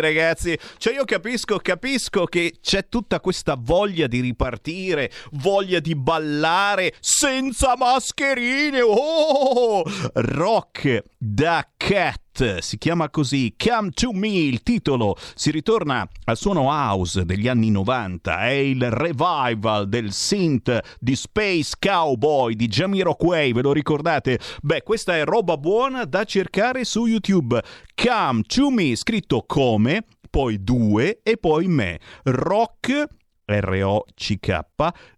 Ragazzi, ragazzi, cioè io capisco, capisco che c'è tutta questa voglia di ripartire, voglia di ballare senza mascherine. Oh! Rock da cat si chiama così Come to Me il titolo. Si ritorna al suono house degli anni 90 è il revival del synth di Space Cowboy di Jamiroquai ve lo ricordate? Beh questa è roba buona da cercare su YouTube. Come to Me scritto come poi due e poi me. Rock R-O-C-K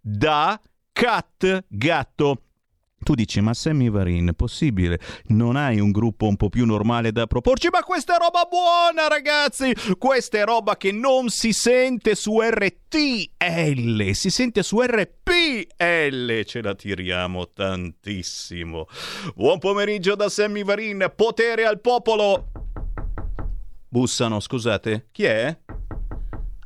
da cat gatto tu dici, ma Sammy Varin, possibile? Non hai un gruppo un po' più normale da proporci? Ma questa è roba buona, ragazzi! Questa è roba che non si sente su RTL, si sente su RPL. Ce la tiriamo tantissimo. Buon pomeriggio da Sammy Varin, potere al popolo! Bussano, scusate, chi è?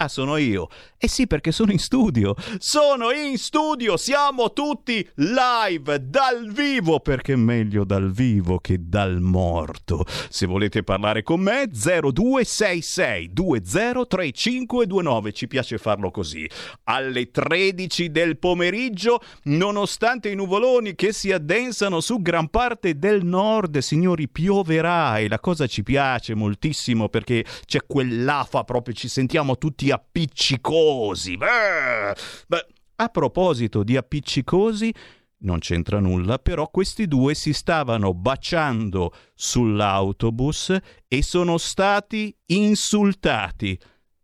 Ah, sono io. Eh sì, perché sono in studio. Sono in studio, siamo tutti live, dal vivo, perché meglio dal vivo che dal morto. Se volete parlare con me, 0266 203529. Ci piace farlo così. Alle 13 del pomeriggio, nonostante i nuvoloni che si addensano su gran parte del nord, signori, pioverà e la cosa ci piace moltissimo perché c'è quell'afa proprio, ci sentiamo tutti appiccicosi. Beh, beh, a proposito di appiccicosi, non c'entra nulla, però questi due si stavano baciando sull'autobus e sono stati insultati.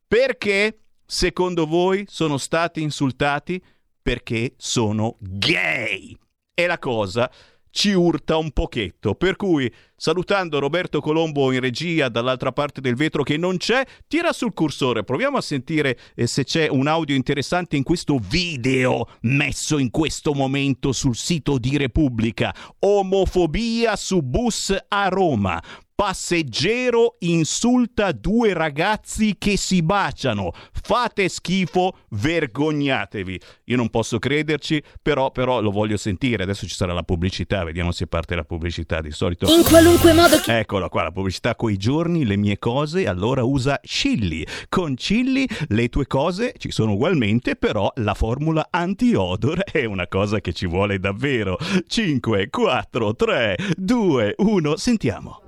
Perché, secondo voi, sono stati insultati? Perché sono gay. E la cosa ci urta un pochetto. Per cui, salutando Roberto Colombo in regia dall'altra parte del vetro che non c'è, tira sul cursore, proviamo a sentire eh, se c'è un audio interessante in questo video messo in questo momento sul sito di Repubblica. Omofobia su bus a Roma. Passeggero insulta due ragazzi che si baciano. Fate schifo, vergognatevi. Io non posso crederci, però, però lo voglio sentire. Adesso ci sarà la pubblicità, vediamo se parte la pubblicità di solito. In qualunque modo. Chi... Eccola qua, la pubblicità coi giorni, le mie cose. Allora usa Chilli. Con Chilli le tue cose ci sono ugualmente, però la formula anti-odor è una cosa che ci vuole davvero. 5, 4, 3, 2, 1, sentiamo.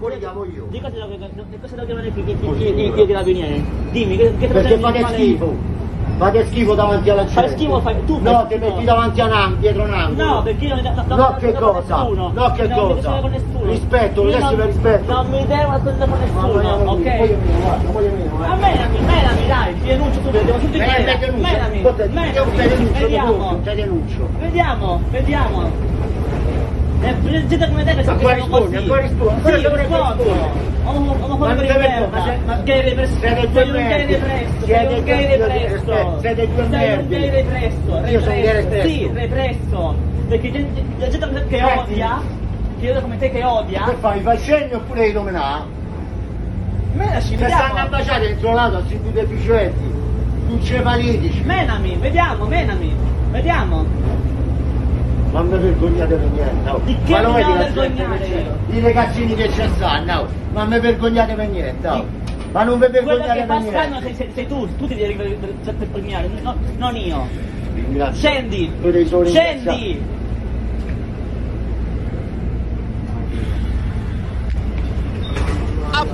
Li chiamo io. Di cosa devo chiamare qui? Chi carabinieri? Dimmi, che che Perché fate schifo. Fate schifo davanti alla gente. Fai schifo fai tu. No, ti metti davanti a un angolo, dietro un angolo. No, perché io non no, No, che cosa? No, che mi cosa? con nessuno. Rispetto, Io non- rispetto. Mi devo nascondere con nessuno, ok? Io io meno, A eh. menami, menami, dai, ti denuncio subito, devo te denuncio. Menami, io menami, vediamo. Vediamo, vediamo. Eh, gente come si Ancora rispondi, così. ancora rispondi, Sì, rispondo. Omofobia di deve- merda. Gay represso. Sei un gay merdi. represso. Sei un gay represso. siete due Sei un merdi. gay represso. Io sono gay represso. Sì, represso. Perché la gente che odia, che io come te che odia, Che fai? Fai scegli oppure li domenà? menaci, Se stanno a vediamo. baciare dentro l'auto tutti deficienti, encefalitici. Menami, vediamo, menami. Vediamo. Non mi vergognate per niente. oh. Di che Ma lo vedi devo la gente? I ragazzini che ci stanno, oh. ma mi vergognate per niente. oh. Ma non vi Quello vergognate che per niente. sei, sei, sei tu, tu ti devi vergognare, no- non io. Ringrazio. Scendi! Scendi! Ah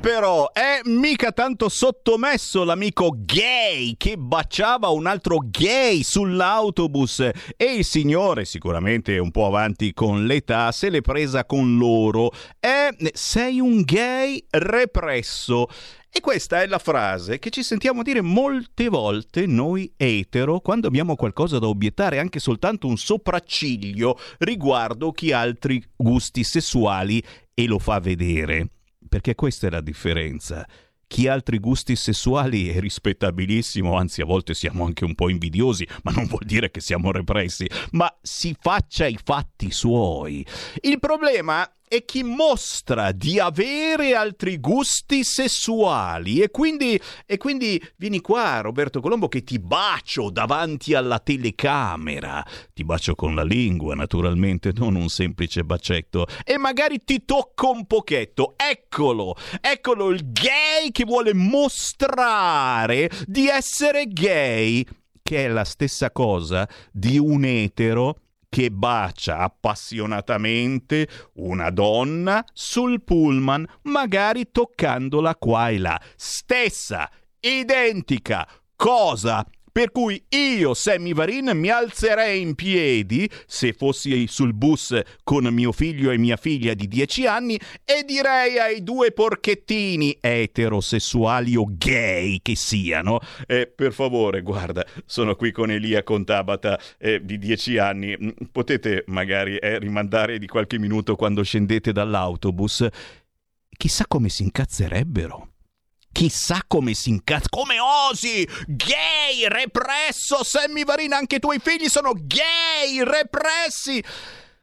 però, è mica tanto sottomesso l'amico gay che baciava un altro gay sull'autobus e il signore, sicuramente un po' avanti con l'età, se l'è presa con loro. E sei un gay represso. E questa è la frase che ci sentiamo dire molte volte noi etero quando abbiamo qualcosa da obiettare, anche soltanto un sopracciglio riguardo chi ha altri gusti sessuali e lo fa vedere. Perché questa è la differenza. Chi ha altri gusti sessuali è rispettabilissimo, anzi a volte siamo anche un po' invidiosi, ma non vuol dire che siamo repressi, ma si faccia i fatti suoi. Il problema è chi mostra di avere altri gusti sessuali. E quindi, e quindi vieni qua Roberto Colombo che ti bacio davanti alla telecamera, ti bacio con la lingua naturalmente, non un semplice bacetto. E magari ti tocco un pochetto, eccolo, eccolo il gay che vuole mostrare di essere gay, che è la stessa cosa di un etero che bacia appassionatamente una donna sul pullman, magari toccandola qua e là. Stessa, identica cosa. Per cui io, Sammy Varin, mi alzerei in piedi se fossi sul bus con mio figlio e mia figlia di 10 anni e direi ai due porchettini eterosessuali o gay che siano, eh, per favore, guarda, sono qui con Elia con Tabata eh, di 10 anni, Mm, potete magari eh, rimandare di qualche minuto quando scendete dall'autobus? Chissà come si incazzerebbero. Chissà come si incazza. Come osi! Gay, represso! Sammy Varina, anche i tuoi figli sono gay, repressi!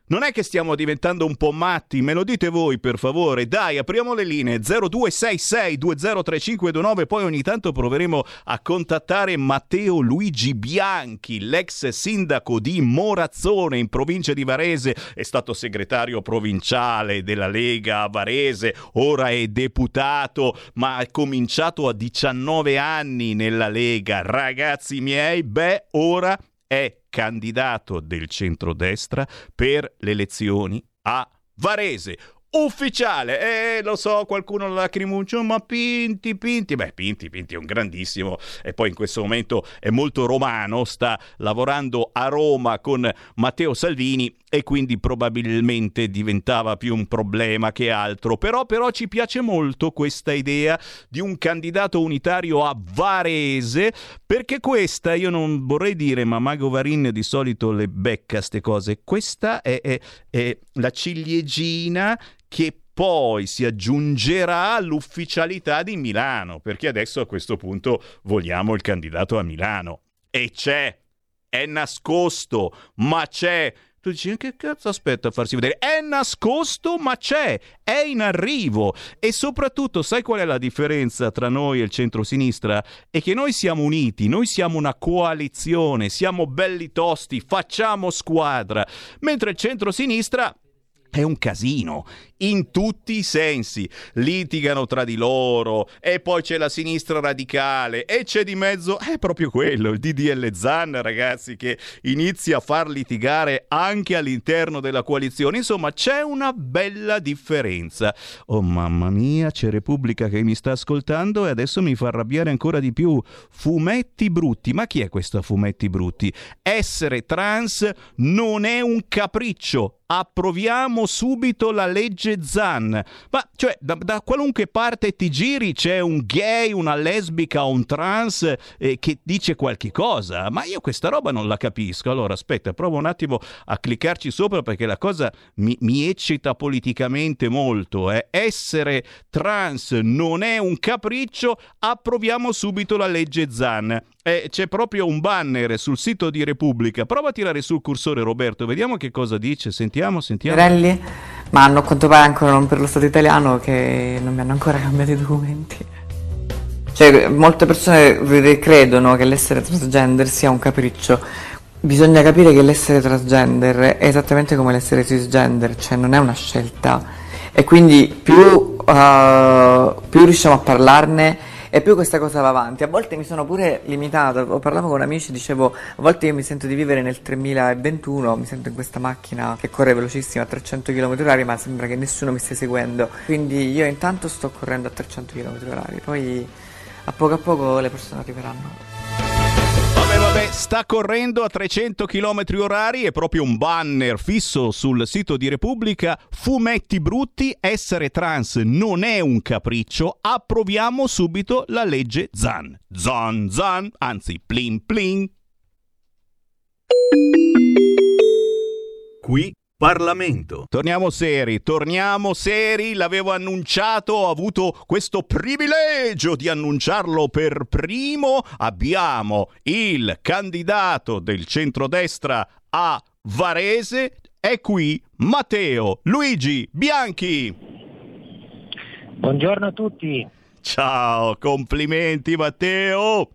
Non è che stiamo diventando un po' matti, me lo dite voi per favore. Dai, apriamo le linee 0266203529, poi ogni tanto proveremo a contattare Matteo Luigi Bianchi, l'ex sindaco di Morazzone in provincia di Varese, è stato segretario provinciale della Lega a Varese, ora è deputato, ma ha cominciato a 19 anni nella Lega. Ragazzi miei, beh, ora è candidato del centrodestra per le elezioni a Varese. Ufficiale. E eh, lo so, qualcuno lacrimuccio, ma Pinti, Pinti. Beh, Pinti, Pinti è un grandissimo e poi in questo momento è molto romano, sta lavorando a Roma con Matteo Salvini e quindi probabilmente diventava più un problema che altro. Però, però ci piace molto questa idea di un candidato unitario a Varese, perché questa, io non vorrei dire, ma Mago Varin di solito le becca ste cose, questa è, è, è la ciliegina che poi si aggiungerà all'ufficialità di Milano, perché adesso a questo punto vogliamo il candidato a Milano. E c'è, è nascosto, ma c'è tu dici, che cazzo aspetta a farsi vedere? È nascosto, ma c'è, è in arrivo. E soprattutto, sai qual è la differenza tra noi e il centro-sinistra? È che noi siamo uniti, noi siamo una coalizione, siamo belli tosti, facciamo squadra. Mentre il centro-sinistra è un casino in tutti i sensi. Litigano tra di loro e poi c'è la sinistra radicale e c'è di mezzo è proprio quello, il DDL Zan, ragazzi, che inizia a far litigare anche all'interno della coalizione. Insomma, c'è una bella differenza. Oh mamma mia, c'è Repubblica che mi sta ascoltando e adesso mi fa arrabbiare ancora di più. Fumetti brutti. Ma chi è questo Fumetti brutti? Essere trans non è un capriccio approviamo subito la legge Zan. Ma cioè, da, da, qualunque parte ti giri c'è un gay, una lesbica un trans eh, che dice qualche cosa. Ma io questa roba non la capisco. Allora, aspetta, provo un attimo a cliccarci sopra perché la cosa mi, mi eccita politicamente molto. Eh. Essere trans non è un capriccio, approviamo subito la legge Zan. Eh, c'è proprio un banner sul sito di Repubblica. Prova a tirare sul cursore, Roberto, vediamo che cosa dice. Sentiamo, sentiamo. Rally, ma hanno a quanto pare ancora non per lo Stato italiano che non mi hanno ancora cambiato i documenti. Cioè, molte persone credono che l'essere transgender sia un capriccio. Bisogna capire che l'essere transgender è esattamente come l'essere cisgender, cioè non è una scelta. E quindi più, uh, più riusciamo a parlarne e più questa cosa va avanti. A volte mi sono pure limitato, parlavo con amici, dicevo, a volte io mi sento di vivere nel 3021, mi sento in questa macchina che corre velocissima a 300 km/h, ma sembra che nessuno mi stia seguendo. Quindi io intanto sto correndo a 300 km/h, poi a poco a poco le persone arriveranno. Vabbè, sta correndo a 300 km orari, è proprio un banner fisso sul sito di Repubblica. Fumetti brutti, essere trans non è un capriccio, approviamo subito la legge Zan. Zan, Zan, anzi, plin plin. Qui Parlamento. Torniamo seri, torniamo seri, l'avevo annunciato, ho avuto questo privilegio di annunciarlo per primo. Abbiamo il candidato del centrodestra a Varese, è qui Matteo Luigi Bianchi. Buongiorno a tutti. Ciao, complimenti Matteo.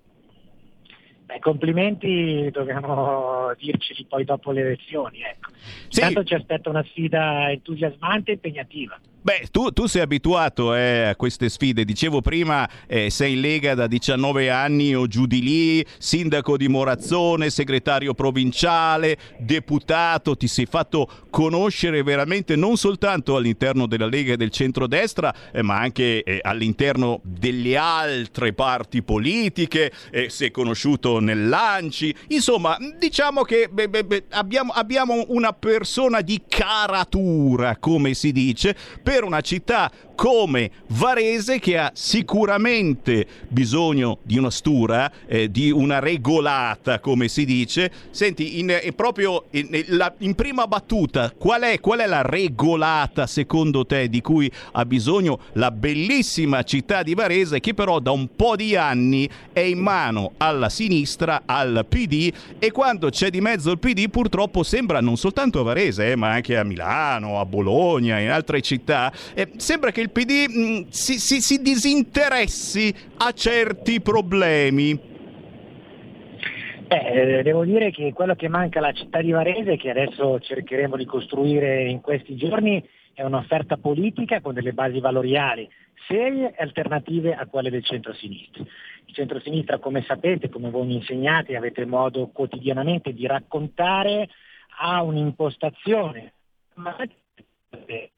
Beh, complimenti dobbiamo dirceli poi dopo le elezioni. Ecco. Sì. Intanto ci aspetta una sfida entusiasmante e impegnativa. Beh, tu, tu, sei abituato eh, a queste sfide. Dicevo prima, eh, sei in Lega da 19 anni o giù di lì, sindaco di Morazzone, segretario provinciale, deputato, ti sei fatto conoscere veramente non soltanto all'interno della Lega e del centrodestra, eh, ma anche eh, all'interno delle altre parti politiche, eh, sei conosciuto nell'Anci. Insomma, diciamo che beh, beh, abbiamo, abbiamo una persona di caratura, come si dice, per una città come Varese che ha sicuramente bisogno di una stura, eh, di una regolata, come si dice. Senti, in, eh, proprio in, la, in prima battuta, qual è, qual è, la regolata secondo te di cui ha bisogno la bellissima città di Varese che però da un po' di anni è in mano alla sinistra, al PD e quando c'è di mezzo il PD purtroppo sembra non soltanto a Varese eh, ma anche a Milano, a Bologna, in altre città, eh, sembra che il PD mh, mm, si, si, si disinteressi a certi problemi. Beh, eh, devo dire che quello che manca alla città di Varese, che adesso cercheremo di costruire in questi giorni, è un'offerta politica con delle basi valoriali serie e alternative a quelle del centro-sinistra. Il centro-sinistra, come sapete, come voi mi insegnate, avete modo quotidianamente di raccontare, ha un'impostazione eh,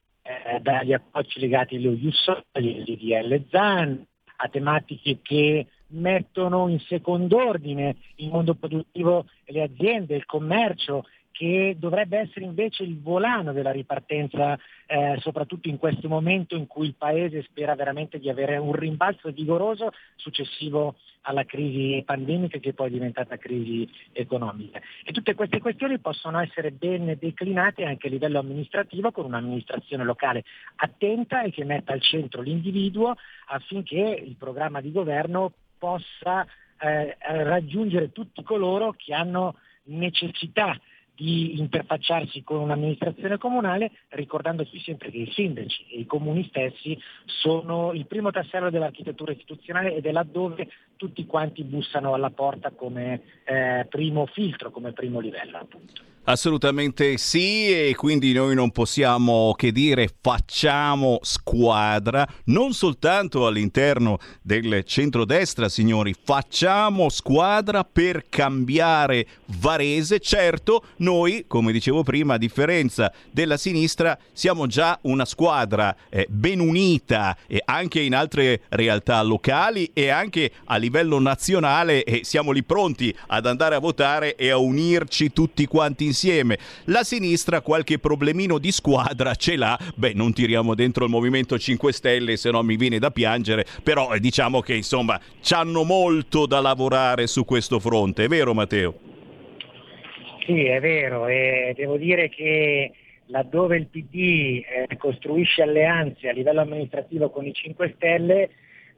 dagli approcci legati allo Jussoli, al DDL ZAN, a tematiche che mettono in second'ordine il mondo produttivo le aziende, il commercio, che dovrebbe essere invece il volano della ripartenza, eh, soprattutto in questo momento in cui il Paese spera veramente di avere un rimbalzo vigoroso successivo alla crisi pandemica che poi è diventata crisi economica. E tutte queste questioni possono essere ben declinate anche a livello amministrativo con un'amministrazione locale attenta e che metta al centro l'individuo affinché il programma di governo possa eh, raggiungere tutti coloro che hanno necessità di interfacciarsi con un'amministrazione comunale, ricordandoci sempre che i sindaci e i comuni stessi sono il primo tassello dell'architettura istituzionale ed è laddove tutti quanti bussano alla porta come eh, primo filtro, come primo livello appunto. Assolutamente sì e quindi noi non possiamo che dire facciamo squadra non soltanto all'interno del centrodestra signori, facciamo squadra per cambiare Varese. Certo, noi come dicevo prima a differenza della sinistra siamo già una squadra eh, ben unita e anche in altre realtà locali e anche a livello nazionale e siamo lì pronti ad andare a votare e a unirci tutti quanti insieme. La sinistra qualche problemino di squadra ce l'ha, beh non tiriamo dentro il Movimento 5 Stelle se no mi viene da piangere, però eh, diciamo che insomma hanno molto da lavorare su questo fronte, è vero Matteo? Sì, è vero e devo dire che laddove il PD eh, costruisce alleanze a livello amministrativo con i 5 Stelle,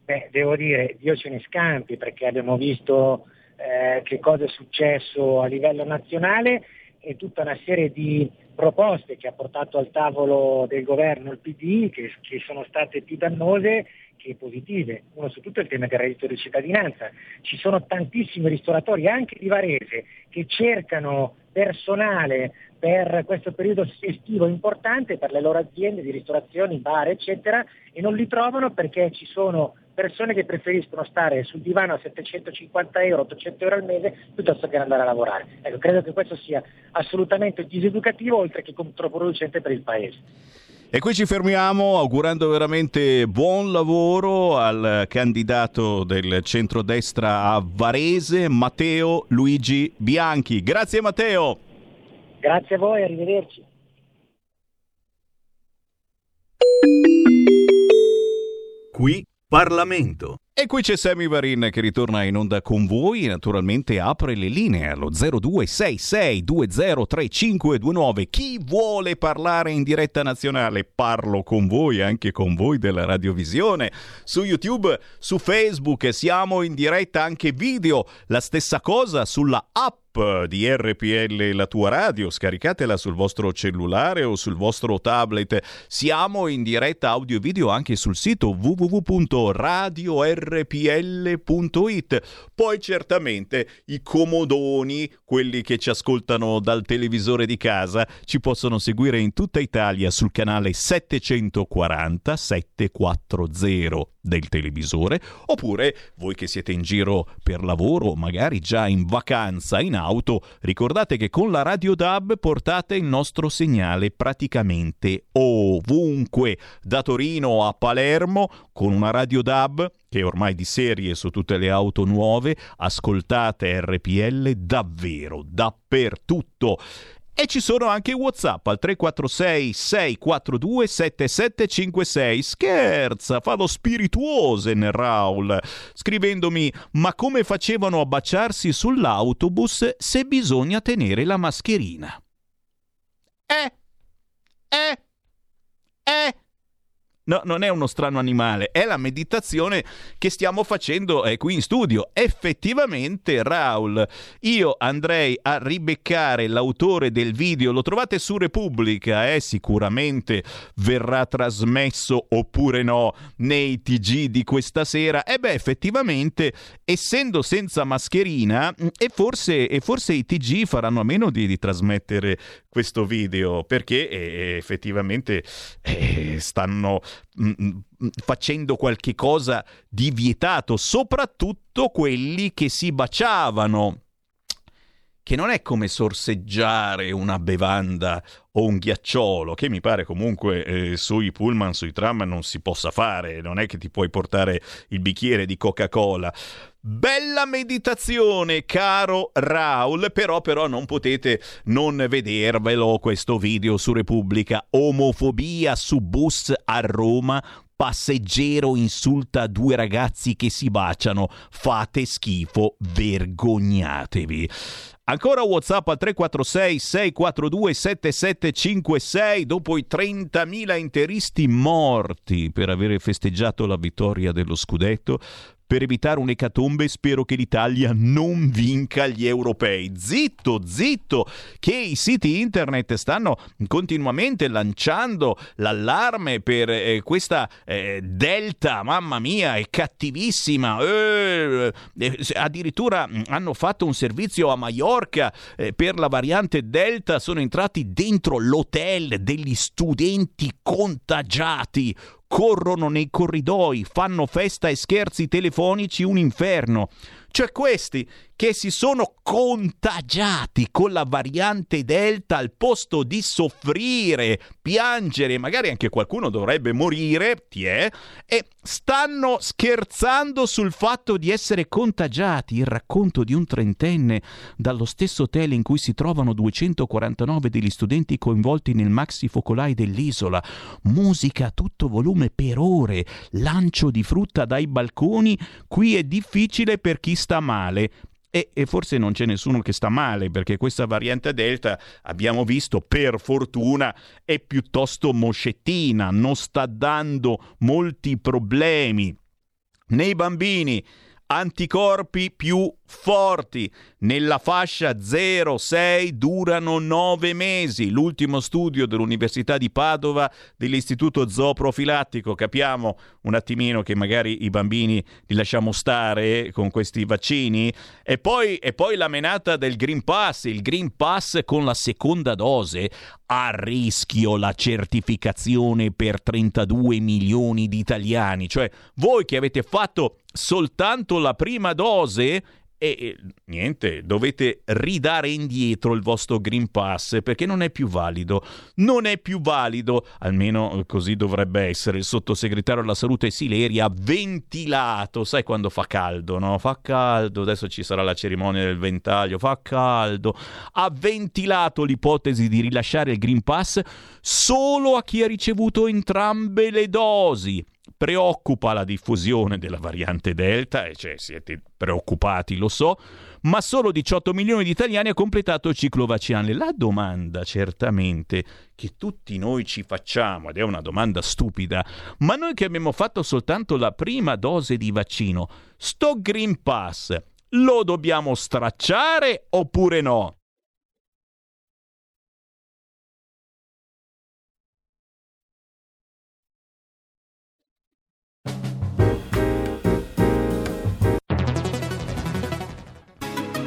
beh, devo dire Dio ce ne scampi perché abbiamo visto eh, che cosa è successo a livello nazionale e tutta una serie di proposte che ha portato al tavolo del governo il PD che, che sono state più dannose che positive. Uno su tutto è il tema del reddito di cittadinanza. Ci sono tantissimi ristoratori, anche di Varese, che cercano personale per questo periodo estivo importante per le loro aziende di ristorazione, bar, eccetera, e non li trovano perché ci sono persone che preferiscono stare sul divano a 750 euro, 800 euro al mese piuttosto che andare a lavorare. Ecco, credo che questo sia assolutamente diseducativo oltre che controproducente per il Paese. E qui ci fermiamo augurando veramente buon lavoro al candidato del centrodestra a Varese, Matteo Luigi Bianchi. Grazie Matteo. Grazie a voi, arrivederci. Qui Parlamento. E qui c'è Sammy Varin che ritorna in onda con voi e naturalmente apre le linee allo 0266203529. Chi vuole parlare in diretta nazionale? Parlo con voi, anche con voi della radiovisione. Su YouTube, su Facebook siamo in diretta anche video. La stessa cosa sulla app di RPL la tua radio, scaricatela sul vostro cellulare o sul vostro tablet. Siamo in diretta audio e video anche sul sito www.radiorpl.it. Poi certamente i comodoni, quelli che ci ascoltano dal televisore di casa, ci possono seguire in tutta Italia sul canale 740 740 del televisore, oppure voi che siete in giro per lavoro, magari già in vacanza in auto, ricordate che con la Radio DAB portate il nostro segnale praticamente ovunque, da Torino a Palermo, con una Radio DAB che ormai di serie su tutte le auto nuove, ascoltate RPL davvero dappertutto. E ci sono anche WhatsApp al 346 642 7756. Scherza, fa lo spirituose nel Raul, scrivendomi: Ma come facevano a baciarsi sull'autobus se bisogna tenere la mascherina? Eh, eh, eh. No, non è uno strano animale, è la meditazione che stiamo facendo eh, qui in studio. Effettivamente, Raul, io andrei a ribeccare l'autore del video, lo trovate su Repubblica, eh, sicuramente verrà trasmesso oppure no nei TG di questa sera. E beh, effettivamente, essendo senza mascherina, mm, e forse, e forse i TG faranno a meno di, di trasmettere questo video perché eh, effettivamente eh, stanno facendo qualche cosa di vietato, soprattutto quelli che si baciavano. Che non è come sorseggiare una bevanda o un ghiacciolo, che mi pare comunque eh, sui pullman, sui tram non si possa fare, non è che ti puoi portare il bicchiere di Coca-Cola. Bella meditazione, caro Raul, però, però non potete non vedervelo questo video su Repubblica. Omofobia su bus a Roma, passeggero insulta due ragazzi che si baciano, fate schifo, vergognatevi. Ancora WhatsApp al 346 642 7756 dopo i 30.000 interisti morti per aver festeggiato la vittoria dello scudetto. Per evitare un'ecatombe spero che l'Italia non vinca gli europei. Zitto, zitto, che i siti internet stanno continuamente lanciando l'allarme per eh, questa eh, delta, mamma mia, è cattivissima. Eh, eh addirittura mm, hanno fatto un servizio a Mallorca eh, per la variante delta, sono entrati dentro l'hotel degli studenti contagiati corrono nei corridoi, fanno festa e scherzi telefonici un inferno. Cioè questi che si sono contagiati con la variante Delta al posto di soffrire, piangere, magari anche qualcuno dovrebbe morire, ti è, e stanno scherzando sul fatto di essere contagiati. Il racconto di un trentenne dallo stesso hotel in cui si trovano 249 degli studenti coinvolti nel maxi focolai dell'isola. Musica a tutto volume per ore, lancio di frutta dai balconi. Qui è difficile per chi sta male e, e, forse non c'è nessuno che sta male perché questa variante Delta abbiamo visto per fortuna è piuttosto moscettina, non sta dando molti problemi. Nei bambini anticorpi più forti. Nella fascia 0-6 durano 9 mesi. L'ultimo studio dell'Università di Padova dell'Istituto Zooprofilattico. Capiamo un attimino che magari i bambini li lasciamo stare con questi vaccini. E poi, e poi la menata del Green Pass. Il Green Pass con la seconda dose a rischio la certificazione per 32 milioni di italiani. Cioè voi che avete fatto soltanto la prima dose e niente, dovete ridare indietro il vostro Green Pass perché non è più valido. Non è più valido, almeno così dovrebbe essere. Il sottosegretario alla salute Sileri ha ventilato, sai quando fa caldo, no? Fa caldo, adesso ci sarà la cerimonia del ventaglio, fa caldo. Ha ventilato l'ipotesi di rilasciare il Green Pass solo a chi ha ricevuto entrambe le dosi preoccupa la diffusione della variante Delta, e cioè siete preoccupati, lo so, ma solo 18 milioni di italiani hanno completato il ciclo vaccinale. La domanda certamente che tutti noi ci facciamo, ed è una domanda stupida, ma noi che abbiamo fatto soltanto la prima dose di vaccino, sto Green Pass lo dobbiamo stracciare oppure no?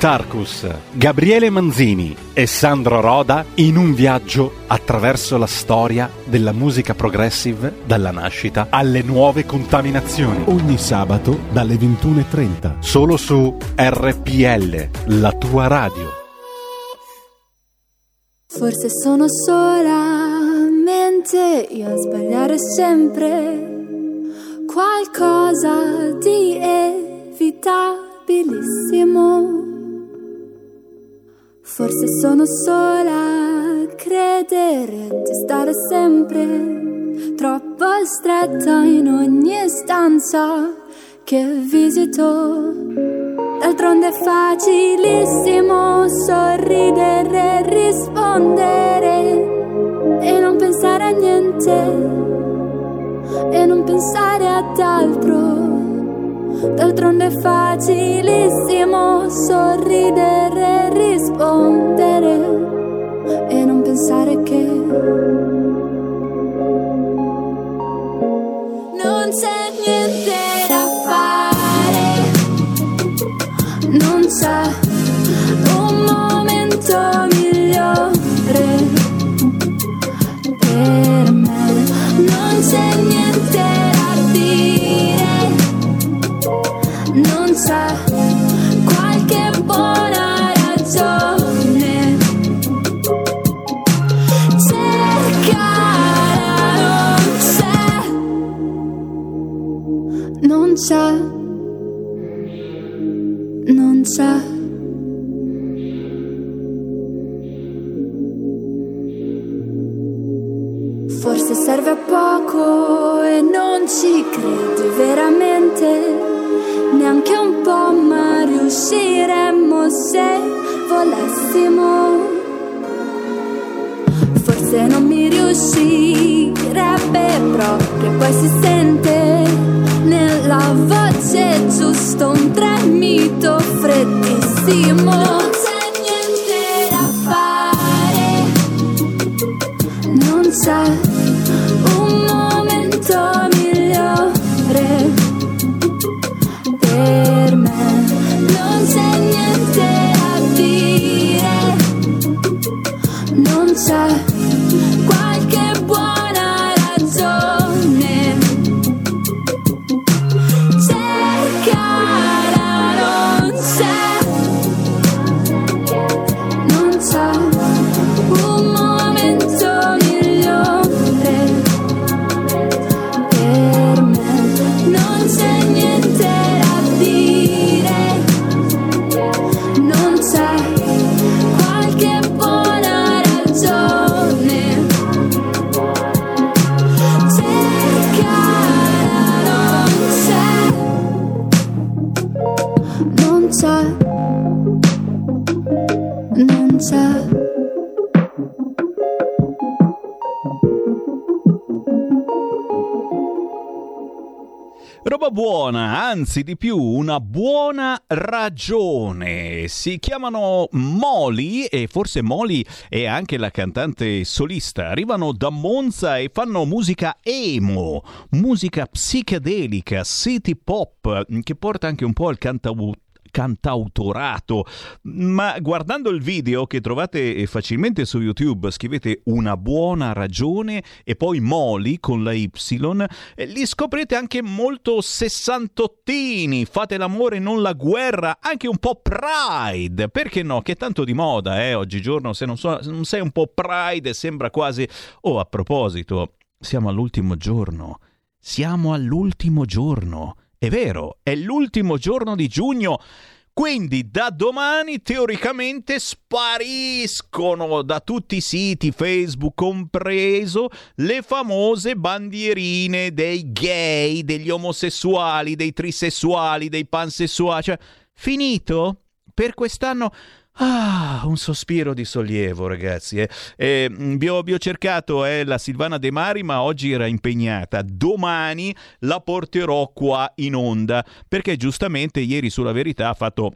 Tarkus, Gabriele Manzini e Sandro Roda in un viaggio attraverso la storia della musica progressive dalla nascita alle nuove contaminazioni. Ogni sabato dalle 21.30. Solo su RPL, la tua radio. Forse sono solamente io a sbagliare sempre qualcosa di evitabilissimo. Forse sono sola a credere di stare sempre troppo stretta in ogni stanza che visito. D'altronde è facilissimo sorridere e rispondere e non pensare a niente e non pensare ad altro. D'altronde è facilissimo sorridere e rispondere e non pensare che non c'è niente da fare, non c'è un momento migliore per me, non c'è niente da dire, c'è, non c'è. Forse serve a poco e non ci credi veramente, neanche un po', ma riusciremmo se volessimo. Forse non mi riuscirebbe proprio, poi si sente nella voce giusto un tremito freddissimo. Anzi di più, una buona ragione. Si chiamano Molly e forse Molly è anche la cantante solista. Arrivano da Monza e fanno musica emo, musica psichedelica, city pop, che porta anche un po' al cantautorato cantautorato. Ma guardando il video che trovate facilmente su YouTube scrivete una buona ragione e poi Molly con la Y eh, li scoprirete anche molto sessantottini. Fate l'amore non la guerra anche un po' pride. Perché no? Che è tanto di moda eh oggigiorno se non, so, non sei un po' pride sembra quasi. Oh a proposito siamo all'ultimo giorno. Siamo all'ultimo giorno è vero, è l'ultimo giorno di giugno. Quindi da domani teoricamente spariscono da tutti i siti, Facebook compreso, le famose bandierine dei gay, degli omosessuali, dei trisessuali, dei pansessuali. Cioè, finito? Per quest'anno Ah, un sospiro di sollievo, ragazzi. Eh. Eh, vi, ho, vi, ho, cercato eh, la Silvana De Mari, ma oggi era impegnata. Domani la porterò qua in onda, perché giustamente ieri sulla verità ha fatto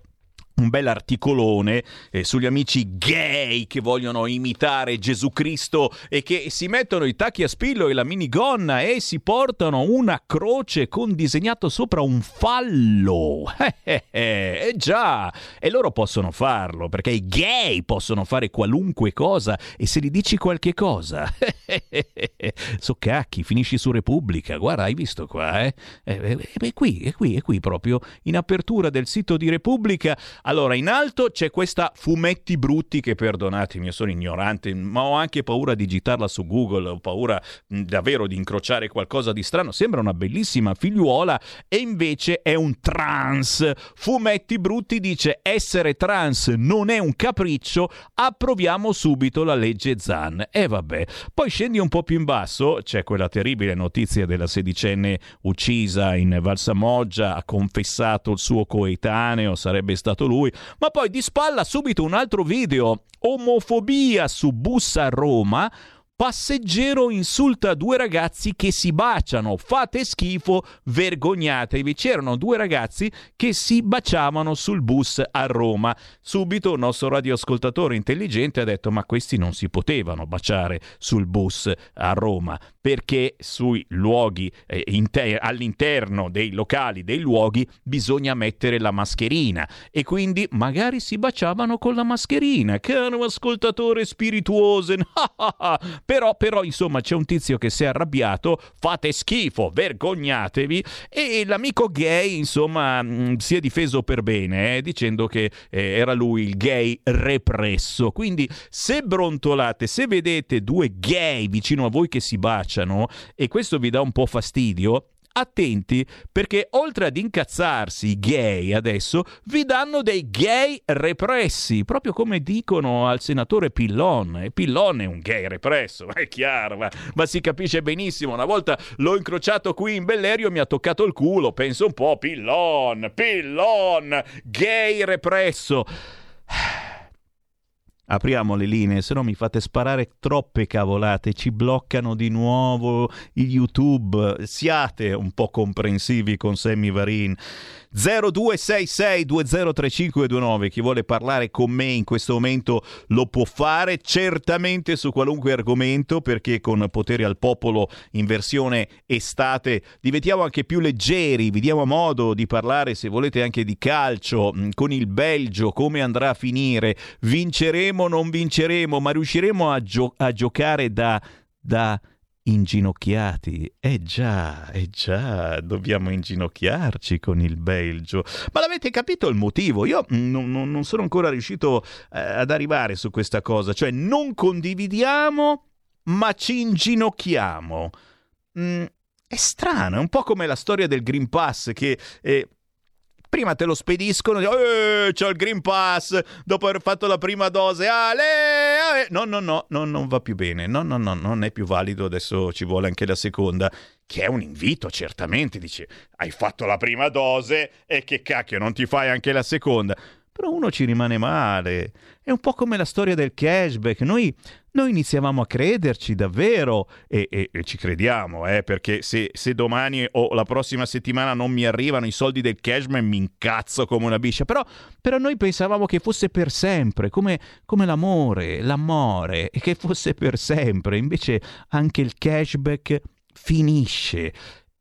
un bel articolone eh, sugli amici gay che vogliono imitare Gesù Cristo e che si mettono i tacchi a spillo e la minigonna e si portano una croce con disegnato sopra un fallo. Eh, eh, eh già, e loro possono farlo perché i gay possono fare qualunque cosa e se gli dici qualche cosa, so cacchi, finisci su Repubblica. Guarda, hai visto qua, eh? È qui, è qui, è qui proprio in apertura del sito di Repubblica Allora, in alto c'è questa fumetti brutti che perdonatemi, io sono ignorante, ma ho anche paura di digitarla su Google, ho paura mh, davvero di incrociare qualcosa di strano. Sembra una bellissima figliuola e invece è un trans. Fumetti brutti dice essere trans non è un capriccio, approviamo subito la legge Zan. E vabbè. Poi scendi un po' più in basso, c'è quella terribile notizia della sedicenne uccisa in Valsamoggia, ha confessato il suo coetaneo, sarebbe stato lui, ma poi di spalla subito un altro video, omofobia su bus a Roma, Passeggero insulta due ragazzi che si baciano. Fate schifo, vergognatevi. C'erano due ragazzi che si baciavano sul bus a Roma. Subito il nostro radioascoltatore intelligente ha detto: Ma questi non si potevano baciare sul bus a Roma perché sui luoghi eh, inter- all'interno dei locali dei luoghi bisogna mettere la mascherina e quindi magari si baciavano con la mascherina. Caro ascoltatore spirituoso, però, però, insomma, c'è un tizio che si è arrabbiato, fate schifo, vergognatevi, e l'amico gay, insomma, mh, si è difeso per bene, eh, dicendo che eh, era lui il gay represso. Quindi, se brontolate, se vedete due gay vicino a voi che si baciano, e questo vi dà un po' fastidio, attenti perché oltre ad incazzarsi i gay adesso vi danno dei gay repressi, proprio come dicono al senatore Pillon. E Pillon è un gay represso, è chiaro, ma, ma si capisce benissimo. Una volta l'ho incrociato qui in Bellerio, mi ha toccato il culo, penso un po', Pillon, Pillon, gay represso. Apriamo le linee, se no mi fate sparare troppe cavolate, ci bloccano di nuovo YouTube. Siate un po' comprensivi con Sammy Varin. 0266 203529. Chi vuole parlare con me in questo momento lo può fare, certamente su qualunque argomento, perché con Potere al Popolo in versione estate diventiamo anche più leggeri, vi diamo modo di parlare, se volete, anche di calcio, con il Belgio, come andrà a finire, vinceremo o non vinceremo, ma riusciremo a, gio- a giocare da... da inginocchiati. Eh già, eh già, dobbiamo inginocchiarci con il Belgio. Ma l'avete capito il motivo? Io non, non, sono ancora riuscito eh, ad arrivare su questa cosa, cioè non condividiamo, ma ci inginocchiamo. Mm, è strano, è un po' come la storia del Green Pass che eh, prima te lo spediscono, eh, c'ho il Green Pass, dopo aver fatto la prima dose, ale, no, no, no, no, non va più bene, no, no, no, non è più valido, adesso ci vuole anche la seconda, che è un invito, certamente, dice, hai fatto la prima dose e che cacchio, non ti fai anche la seconda? Però uno ci rimane male. È un po' come la storia del cashback. Noi, noi iniziavamo a crederci davvero e, e, e ci crediamo, eh, perché se, se, domani o la prossima settimana non mi arrivano i soldi del cashback mi incazzo come una biscia. Però, però noi pensavamo che fosse per sempre, come, come l'amore, l'amore, e che fosse per sempre. Invece anche il cashback finisce.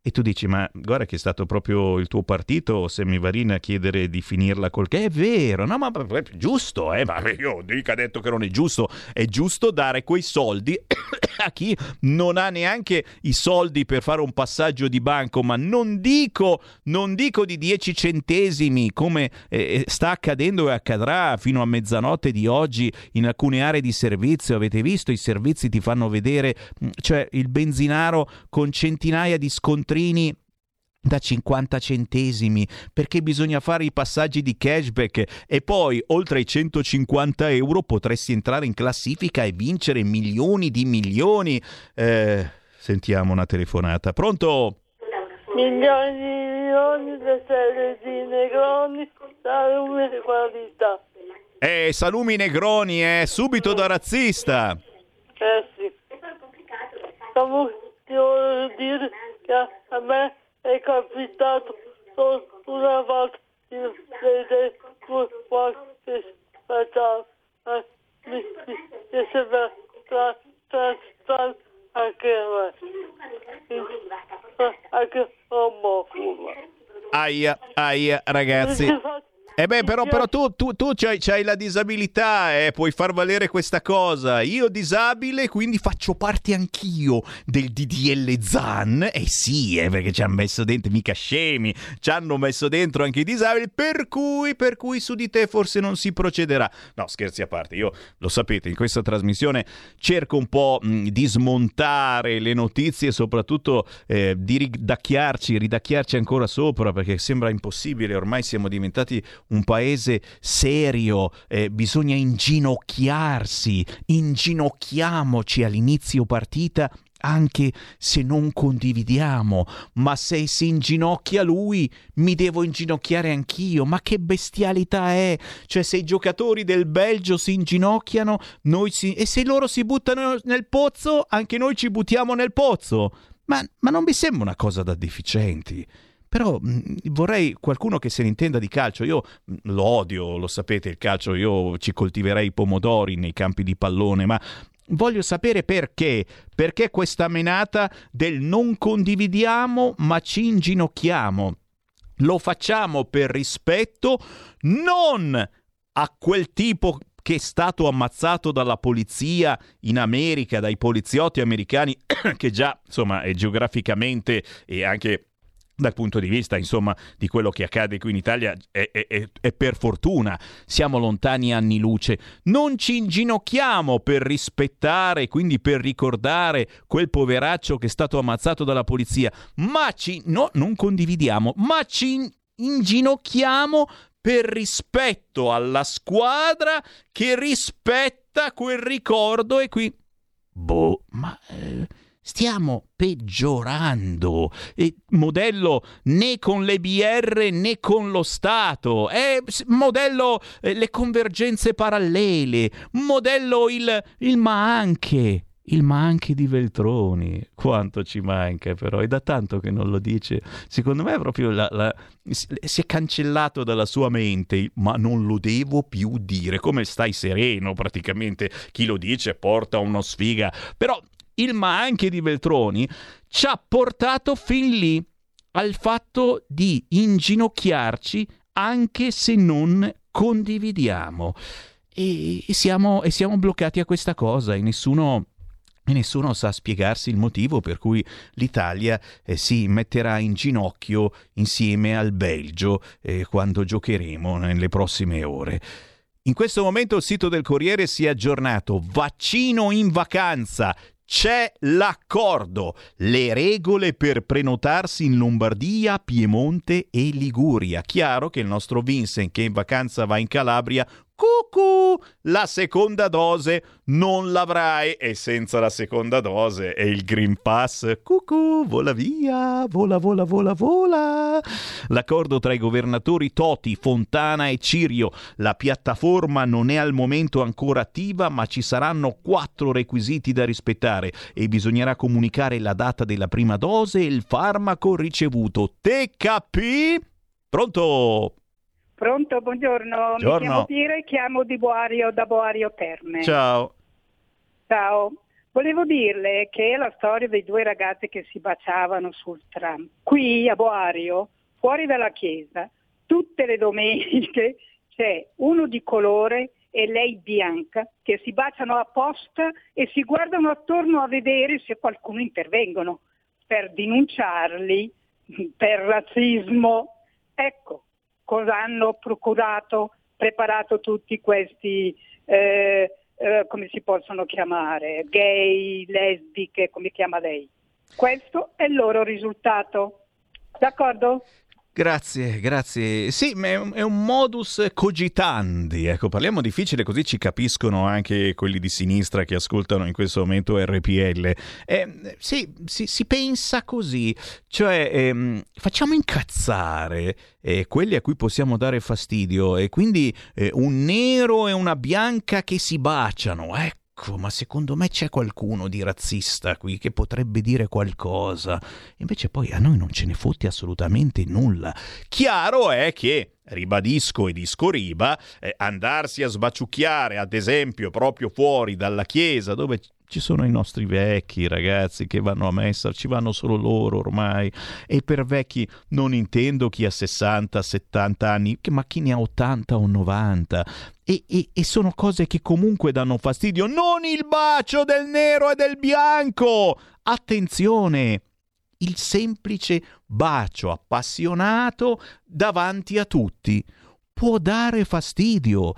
E tu dici, ma guarda che è stato proprio il tuo partito, Semivarina, a chiedere di finirla col che è vero, no, ma è giusto, eh, ma io dica detto che non è giusto, è giusto dare quei soldi a chi non ha neanche i soldi per fare un passaggio di banco, ma non dico, non dico di 10 centesimi come eh, sta accadendo e accadrà fino a mezzanotte di oggi in alcune aree di servizio, avete visto, i servizi ti fanno vedere, cioè il benzinaro con centinaia di scontrini da 50 centesimi perché bisogna fare i passaggi di cashback e poi oltre ai 150 euro potresti entrare in classifica e vincere milioni di milioni. Eh, sentiamo una telefonata. Pronto? Milioni di milioni di serie di negroni, salumi e qualità. Eh, salumi negroni, eh, subito da razzista. Eh sì. Comunque, ti voglio dire che a me è capitato solo una volta di vedere qualche facciata mi, mi, mi sembra tra, tra, tra, anche a me anche omofoba aia aia ragazzi Eh beh, però, però tu, tu, tu c'hai, c'hai la disabilità, eh, puoi far valere questa cosa. Io disabile, quindi faccio parte anch'io del DDL ZAN. Eh sì, eh, perché ci hanno messo dentro, mica scemi, ci hanno messo dentro anche i disabili, per cui, per cui su di te forse non si procederà. No, scherzi a parte, io lo sapete, in questa trasmissione cerco un po' mh, di smontare le notizie e soprattutto eh, di ridacchiarci, ridacchiarci ancora sopra, perché sembra impossibile, ormai siamo diventati un paese serio, eh, bisogna inginocchiarsi, inginocchiamoci all'inizio partita anche se non condividiamo, ma se si inginocchia lui, mi devo inginocchiare anch'io. Ma che bestialità è? Cioè, se i giocatori del Belgio si inginocchiano, noi si... e se loro si buttano nel pozzo, anche noi ci buttiamo nel pozzo. Ma, ma non mi sembra una cosa da deficienti. Però mh, vorrei qualcuno che se ne intenda di calcio. Io mh, lo odio, lo sapete, il calcio. Io ci coltiverei i pomodori nei campi di pallone, ma voglio sapere perché. Perché questa menata del non condividiamo, ma ci inginocchiamo. Lo facciamo per rispetto non a quel tipo che è stato ammazzato dalla polizia in America, dai poliziotti americani, che già, insomma, è geograficamente e anche dal punto di vista insomma di quello che accade qui in Italia è, è, è, per fortuna. Siamo lontani anni luce. Non ci inginocchiamo per rispettare quindi per ricordare quel poveraccio che è stato ammazzato dalla polizia ma ci no non condividiamo ma ci inginocchiamo per rispetto alla squadra che rispetta quel ricordo. E qui boh ma eh stiamo peggiorando. E modello né con le BR né con lo Stato. È modello eh, le convergenze parallele. Modello il, il ma anche. Il ma anche di Veltroni, quanto ci manca però, è da tanto che non lo dice. Secondo me è proprio la, la, si è cancellato dalla sua mente, ma non lo devo più dire. Come stai sereno praticamente? Chi lo dice porta uno sfiga. Però il ma anche di Veltroni ci ha portato fin lì al fatto di inginocchiarci anche se non condividiamo. E, siamo, e siamo bloccati a questa cosa e nessuno e nessuno sa spiegarsi il motivo per cui l'Italia eh, si metterà in ginocchio insieme al Belgio eh, quando giocheremo nelle prossime ore. In questo momento il sito del Corriere si è aggiornato. Vaccino in vacanza. C'è l'accordo, le regole per prenotarsi in Lombardia, Piemonte e Liguria. Chiaro che il nostro Vincent che in vacanza va in Calabria Cucù, la seconda dose non l'avrai e senza la seconda dose e il Green Pass, cucù, vola via, vola, vola, vola, vola. L'accordo tra i governatori Toti, Fontana e Cirio. La piattaforma non è al momento ancora attiva, ma ci saranno quattro requisiti da rispettare e bisognerà comunicare la data della prima dose e il farmaco ricevuto. Capi? Pronto? Pronto, buongiorno. Buongiorno. Mi chiamo Pira e chiamo di Boario da Boario Terme. Ciao. Ciao. Volevo dirle che è la storia dei due ragazzi che si baciavano sul tram. Qui a Boario, fuori dalla chiesa, tutte le domeniche c'è uno di colore e lei bianca che si baciano apposta e si guardano attorno a vedere se qualcuno intervengono per denunciarli per razzismo. Ecco, cosa hanno procurato, preparato tutti questi, eh, eh, come si possono chiamare, gay, lesbiche, come chiama lei. Questo è il loro risultato. D'accordo? Grazie, grazie. Sì, ma è un, è un, modus cogitandi. Ecco, parliamo difficile così ci capiscono anche quelli di sinistra che ascoltano in questo momento RPL. Eh, sì, si, si, pensa così, cioè ehm, facciamo incazzare eh, quelli a cui possiamo dare fastidio e quindi eh, un nero e una bianca che si baciano. Ecco Ecco, ma secondo me c'è qualcuno di razzista qui che potrebbe dire qualcosa. Invece poi a noi non ce ne fotte assolutamente nulla. Chiaro è che ribadisco e disco riba, eh, andarsi a sbaciucchiare, ad esempio, proprio fuori dalla chiesa dove ci sono i nostri vecchi ragazzi che vanno a messa, ci vanno solo loro ormai. E per vecchi non intendo chi ha 60, 70 anni, ma chi ne ha 80 o 90. E, e, e, sono cose che comunque danno fastidio. Non il bacio del nero e del bianco! Attenzione! Il semplice bacio appassionato davanti a tutti. Può dare fastidio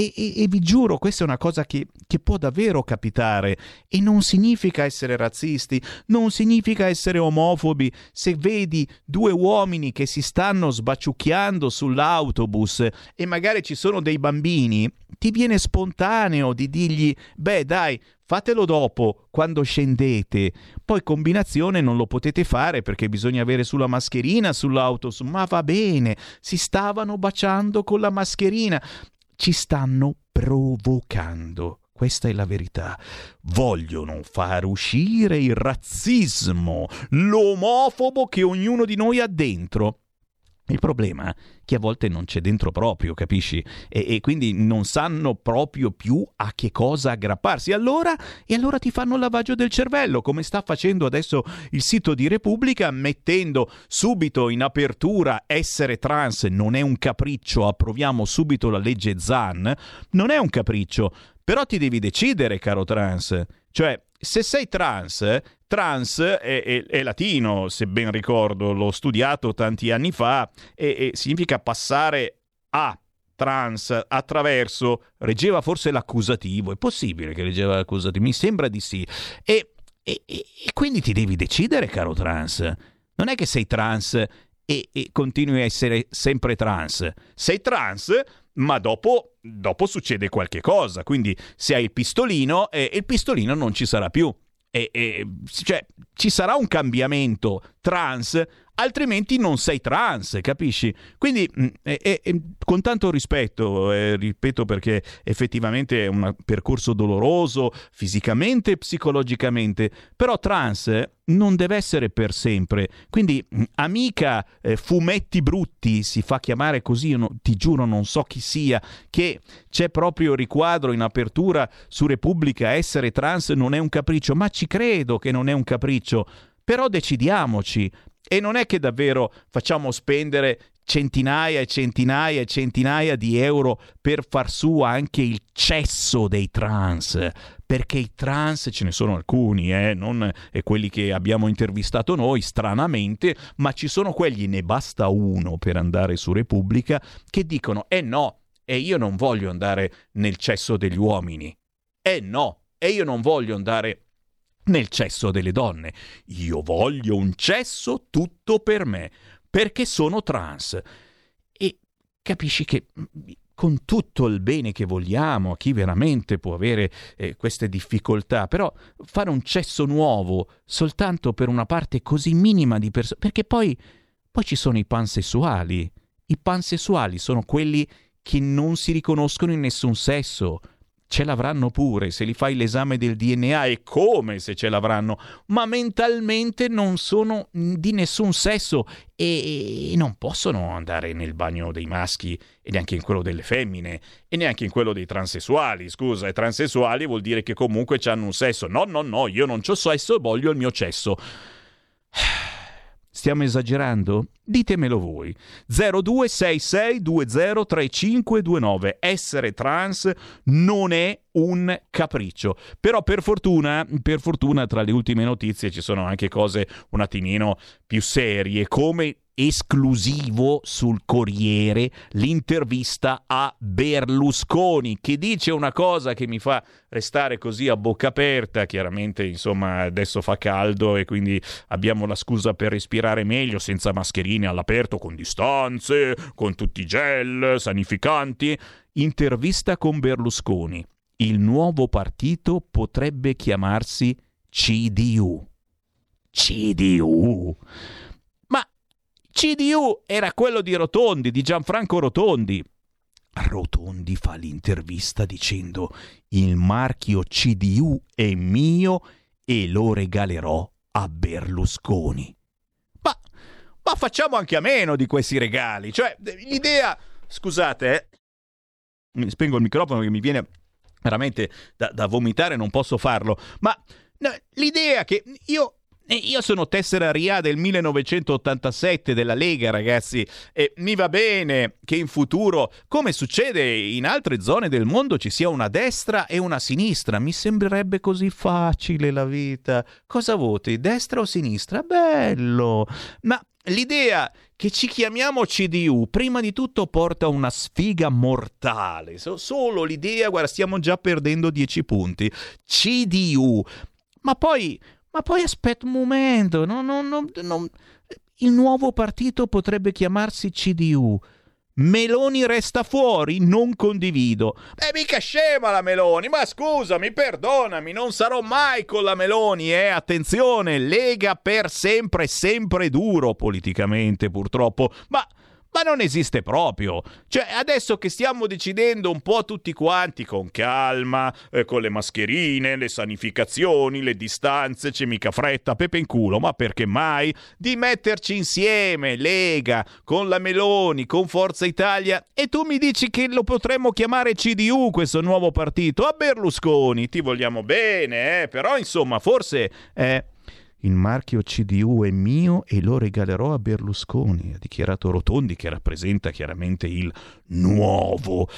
e, e, e, vi giuro, questa è una cosa che, che, può davvero capitare e non significa essere razzisti, non significa essere omofobi. Se vedi due uomini che si stanno sbaciucchiando sull'autobus e magari ci sono dei bambini, ti viene spontaneo di dirgli, beh dai, fatelo dopo, quando scendete. Poi combinazione non lo potete fare perché bisogna avere sulla mascherina sull'autobus, ma va bene, si stavano baciando con la mascherina ci stanno provocando. Questa è la verità. Vogliono far uscire il razzismo, l'omofobo che ognuno di noi ha dentro. Il problema è che a volte non c'è dentro proprio, capisci? E, e, quindi non sanno proprio più a che cosa aggrapparsi. Allora, e allora ti fanno il lavaggio del cervello, come sta facendo adesso il sito di Repubblica, mettendo subito in apertura essere trans non è un capriccio, approviamo subito la legge Zan. Non è un capriccio, però ti devi decidere, caro trans. Cioè, se sei trans, trans è, è, è, latino, se ben ricordo, l'ho studiato tanti anni fa, e, e significa passare a trans attraverso, reggeva forse l'accusativo, è possibile che reggeva l'accusativo, mi sembra di sì, e, e, e quindi ti devi decidere, caro trans, non è che sei trans e, e continui a essere sempre trans, sei trans ma dopo, dopo, succede qualche cosa. Quindi se hai il pistolino, eh, il pistolino non ci sarà più. E, e, cioè, ci sarà un cambiamento trans altrimenti non sei trans, capisci? Quindi, mm, e, e, con tanto rispetto, eh, ripeto perché effettivamente è un percorso doloroso fisicamente e psicologicamente, però trans non deve essere per sempre. Quindi, mm, amica eh, Fumetti Brutti, si fa chiamare così, no, ti giuro, non so chi sia, che c'è proprio riquadro in apertura su Repubblica, essere trans non è un capriccio, ma ci credo che non è un capriccio. Però decidiamoci, e non è che davvero facciamo spendere centinaia e centinaia e centinaia di euro per far su anche il cesso dei trans, perché i trans ce ne sono alcuni, eh, non quelli che abbiamo intervistato noi, stranamente, ma ci sono quelli, ne basta uno per andare su Repubblica, che dicono, eh no, e io non voglio andare nel cesso degli uomini, eh no, e io non voglio andare nel cesso delle donne. Io voglio un cesso tutto per me, perché sono trans. E capisci che con tutto il bene che vogliamo a chi veramente può avere eh, queste difficoltà, però fare un cesso nuovo soltanto per una parte così minima di persone, perché poi, poi ci sono i pansessuali. I pansessuali sono quelli che non si riconoscono in nessun sesso, ce l'avranno pure se li fai l'esame del DNA e come se ce l'avranno, ma mentalmente non sono di nessun sesso e non possono andare nel bagno dei maschi e neanche in quello delle femmine e neanche in quello dei transessuali. Scusa, i transessuali vuol dire che comunque hanno un sesso. No, no, no, io non ho sesso, voglio il mio cesso. Stiamo esagerando? Ditemelo voi. 0266203529. Essere trans non è un capriccio. Però per fortuna, per fortuna tra le ultime notizie ci sono anche cose un attimino più serie, come esclusivo sul Corriere l'intervista a Berlusconi che dice una cosa che mi fa restare così a bocca aperta, chiaramente insomma adesso fa caldo e quindi abbiamo la scusa per respirare meglio senza mascherine all'aperto con distanze, con tutti i gel, sanificanti. Intervista con Berlusconi. Il nuovo partito potrebbe chiamarsi CDU. CDU. CDU era quello di Rotondi, di Gianfranco Rotondi. Rotondi fa l'intervista dicendo il marchio CDU è mio e lo regalerò a Berlusconi. Ma, ma facciamo anche a meno di questi regali. Cioè, l'idea scusate, eh. Mi spengo il microfono che mi viene veramente da, da vomitare, non posso farlo. Ma no, l'idea che io io sono tessera RIA del 1987 della Lega, ragazzi, e mi va bene che in futuro, come succede in altre zone del mondo, ci sia una destra e una sinistra. Mi sembrerebbe così facile la vita. Cosa voti, destra o sinistra? Bello! Ma l'idea che ci chiamiamo CDU, prima di tutto porta una sfiga mortale. So, solo l'idea, guarda, stiamo già perdendo 10 punti. CDU. Ma poi ma poi aspetta un momento, no, no, no, il nuovo partito potrebbe chiamarsi CDU. Meloni resta fuori, non condivido. Beh, mica scema la Meloni, ma scusami, perdonami, non sarò mai con la Meloni, eh? Attenzione, Lega per sempre, sempre duro politicamente, purtroppo. Ma ma non esiste proprio. Cioè, adesso che stiamo decidendo un po' tutti quanti con calma, eh, con le mascherine, le sanificazioni, le distanze, c'è mica fretta, pepe in culo, ma perché mai? Di metterci insieme, Lega, con la Meloni, con Forza Italia, e tu mi dici che lo potremmo chiamare CDU questo nuovo partito? A Berlusconi, ti vogliamo bene, eh? Però insomma, forse... Eh, il marchio CDU è mio e lo regalerò a Berlusconi, ha dichiarato Rotondi che rappresenta chiaramente il nuovo.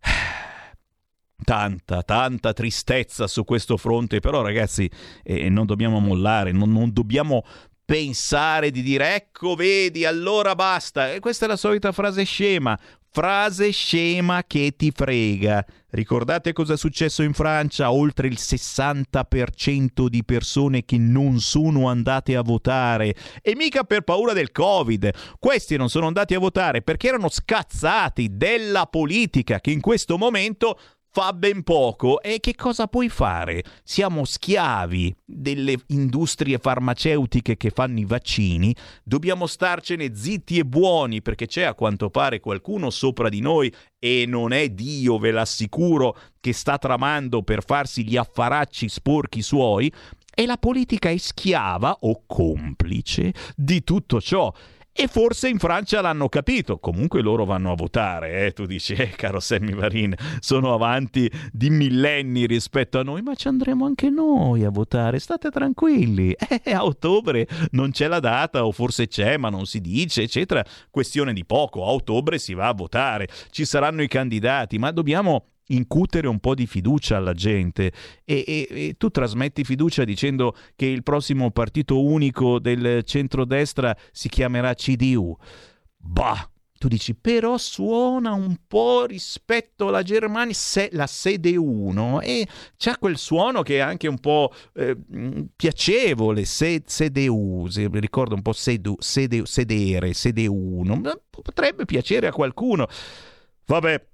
Tanta, tanta tristezza su questo fronte, però ragazzi eh, non dobbiamo mollare, non, non dobbiamo pensare di dire ecco vedi allora basta e questa è la solita frase scema frase scema che ti frega. Ricordate cosa è successo in Francia? Oltre il 60% di persone che non sono andate a votare. E mica per paura del covid. Questi non sono andati a votare perché erano scazzati della politica che in questo momento fa ben poco e che cosa puoi fare? Siamo schiavi delle industrie farmaceutiche che fanno i vaccini, dobbiamo starcene zitti e buoni perché c'è a quanto pare qualcuno sopra di noi e non è Dio, ve l'assicuro, che sta tramando per farsi gli affaracci sporchi suoi e la politica è schiava o complice di tutto ciò. E forse in Francia l'hanno capito. Comunque loro vanno a votare. Eh? Tu dici, eh, caro Sammy Varin, sono avanti di millenni rispetto a noi, ma ci andremo anche noi a votare. State tranquilli. Eh, a ottobre non c'è la data, o forse c'è, ma non si dice, eccetera. Questione di poco. A ottobre si va a votare. Ci saranno i candidati, ma dobbiamo incutere un po' di fiducia alla gente e, e, e, tu trasmetti fiducia dicendo che il prossimo partito unico del centrodestra si chiamerà CDU. Bah, tu dici però suona un po' rispetto alla Germania, se, la sede 1 e c'ha quel suono che è anche un po' eh, piacevole, se, sede U, se ricordo un po' sedu, sede, sedere, sede 1, potrebbe piacere a qualcuno. Vabbè,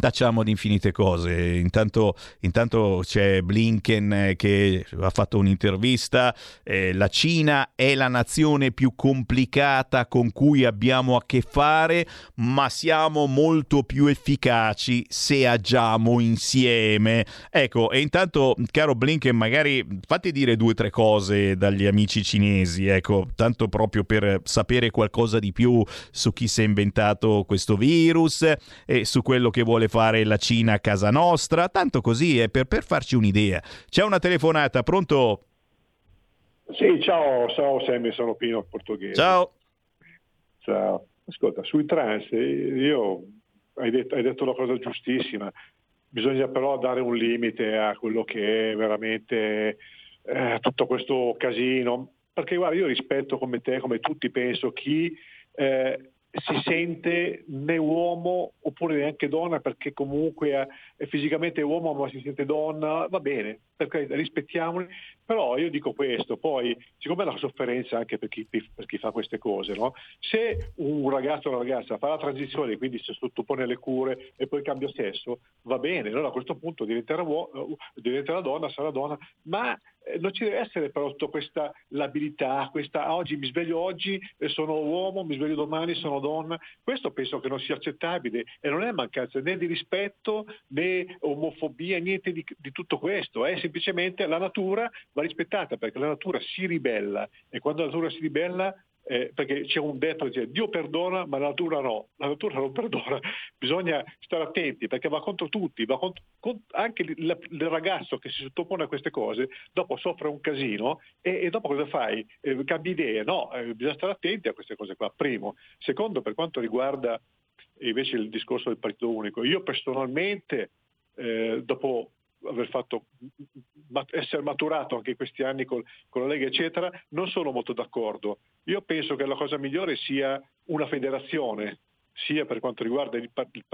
tacciamo di infinite cose. Intanto, intanto c'è Blinken eh, che ha fatto un'intervista. Eh, la Cina è la nazione più complicata con cui abbiamo a che fare, ma siamo molto più efficaci se agiamo insieme. Ecco, e intanto, caro Blinken, magari fatti dire due o tre cose dagli amici cinesi, ecco, tanto proprio per sapere qualcosa di più su chi si è inventato questo virus e su quello che vuole fare la Cina a casa nostra, tanto così è per, per farci un'idea. C'è una telefonata, pronto? Sì, ciao, ciao Sammy, sono Pino Portoghese. Ciao. Ciao. Ascolta, sui trans, io hai detto, hai detto una cosa giustissima, bisogna però dare un limite a quello che è veramente eh, tutto questo casino, perché guarda, io rispetto come te, come tutti penso, chi eh, si sente né uomo oppure neanche donna perché comunque è fisicamente uomo ma si sente donna, va bene, rispettiamoli, però io dico questo, poi siccome una sofferenza anche per chi, per chi fa queste cose, no? se un ragazzo o una ragazza fa la transizione, quindi si sottopone alle cure e poi cambia sesso, va bene, allora a questo punto diventerà, uomo, diventerà donna, sarà donna, ma eh, non ci deve essere però tutta questa labilità, questa ah, oggi mi sveglio oggi e sono uomo, mi sveglio domani sono donna, questo penso che non sia accettabile e non è mancanza né di rispetto né omofobia, niente di, di tutto questo, è semplicemente la natura va rispettata perché la natura si ribella e quando la natura si ribella eh, perché c'è un detto che dice Dio perdona ma la natura no, la natura non perdona, bisogna stare attenti perché va contro tutti, va contro, con- anche il, il ragazzo che si sottopone a queste cose dopo soffre un casino e, e dopo cosa fai? Eh, cambi idee? No, eh, bisogna stare attenti a queste cose qua, primo. Secondo, per quanto riguarda invece il discorso del partito unico, io personalmente eh, dopo aver fatto essere maturato anche questi anni col- con la Lega eccetera, non sono molto d'accordo. Io penso che la cosa migliore sia una federazione, sia per quanto riguarda il il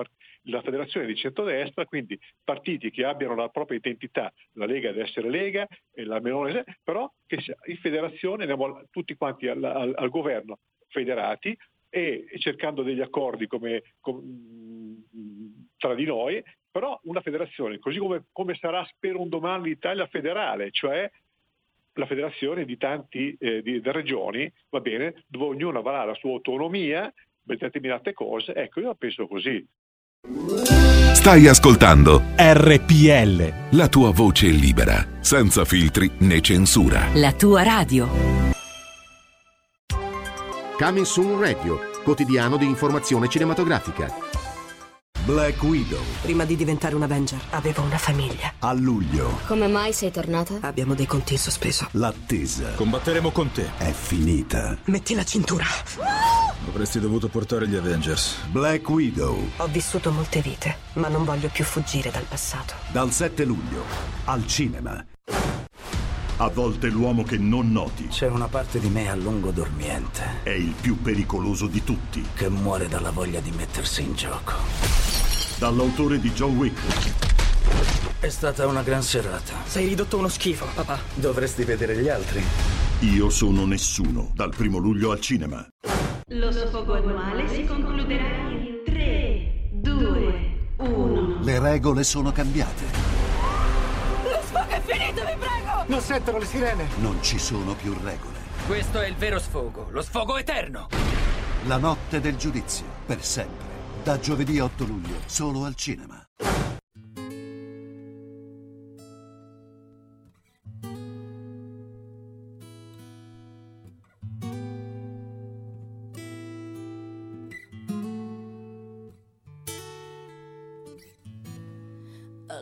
la federazione di centrodestra, quindi partiti che abbiano la propria identità, la Lega deve essere Lega e la Melone, però che sia in federazione andiamo tutti quanti al, al- al governo federati e cercando degli accordi come, com- tra di noi, però una federazione, così come, come sarà spero un domani l'Italia federale, cioè la federazione di tanti eh, regioni, va bene, dove ognuno avrà la sua autonomia per determinate cose. Ecco, io la penso così. Stai ascoltando RPL. la tua voce libera, senza filtri né censura. La tua radio. Coming Soon Radio, quotidiano di informazione cinematografica. Black Widow. Prima di diventare un Avenger avevo una famiglia. A luglio. Come mai sei tornata? Abbiamo dei conti in sospeso. L'attesa. Combatteremo con te. È finita. Metti la cintura. Avresti dovuto portare gli Avengers. Black Widow. Ho vissuto molte vite, ma non voglio più fuggire dal passato. Dal 7 luglio. Al cinema. A volte l'uomo che non noti. C'è una parte di me a lungo dormiente. È il più pericoloso di tutti. Che muore dalla voglia di mettersi in gioco. Dall'autore di John Wick. È stata una gran serata. Sei ridotto uno schifo, papà. Dovresti vedere gli altri. Io sono nessuno. Dal primo luglio al cinema. Lo sfogo annuale si concluderà in 3, 2, 1. Le regole sono cambiate. Lo sfogo è finito, vi prego! Non sentono le sirene. Non ci sono più regole. Questo è il vero sfogo, lo sfogo eterno. La notte del giudizio. Per sempre. Da giovedì 8 luglio. Solo al cinema.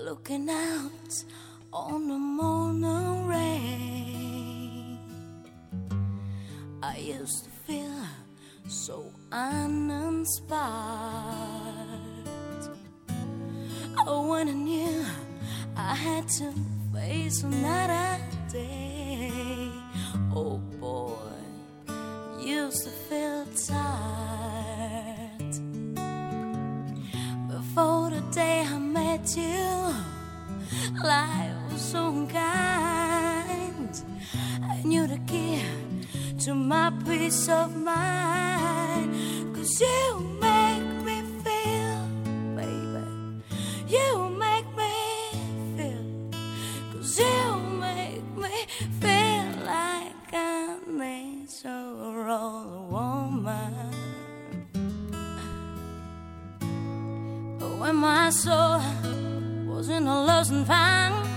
Looking out on the morning rain. I used to feel so uninspired. Oh, when I knew I had to face another day. Oh boy, used to feel tired. Before the day I met you, life was so kind. I knew the key to my peace of mind. Cause you make me feel, baby. You make me feel. Cause you make me feel like I need your old woman. When my soul was in a lost and found,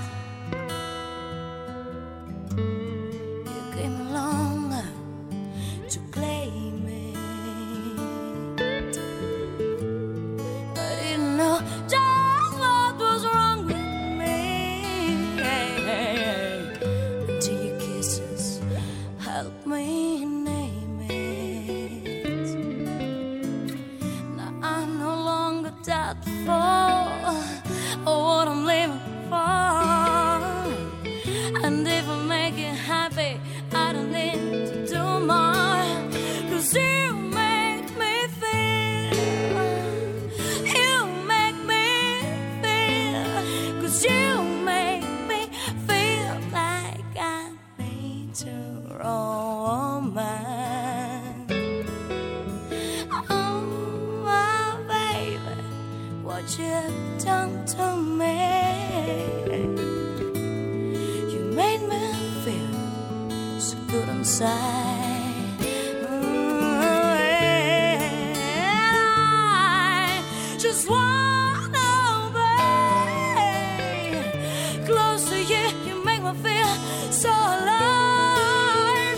and mm-hmm. I just wanna be close to you. You make me feel so alive.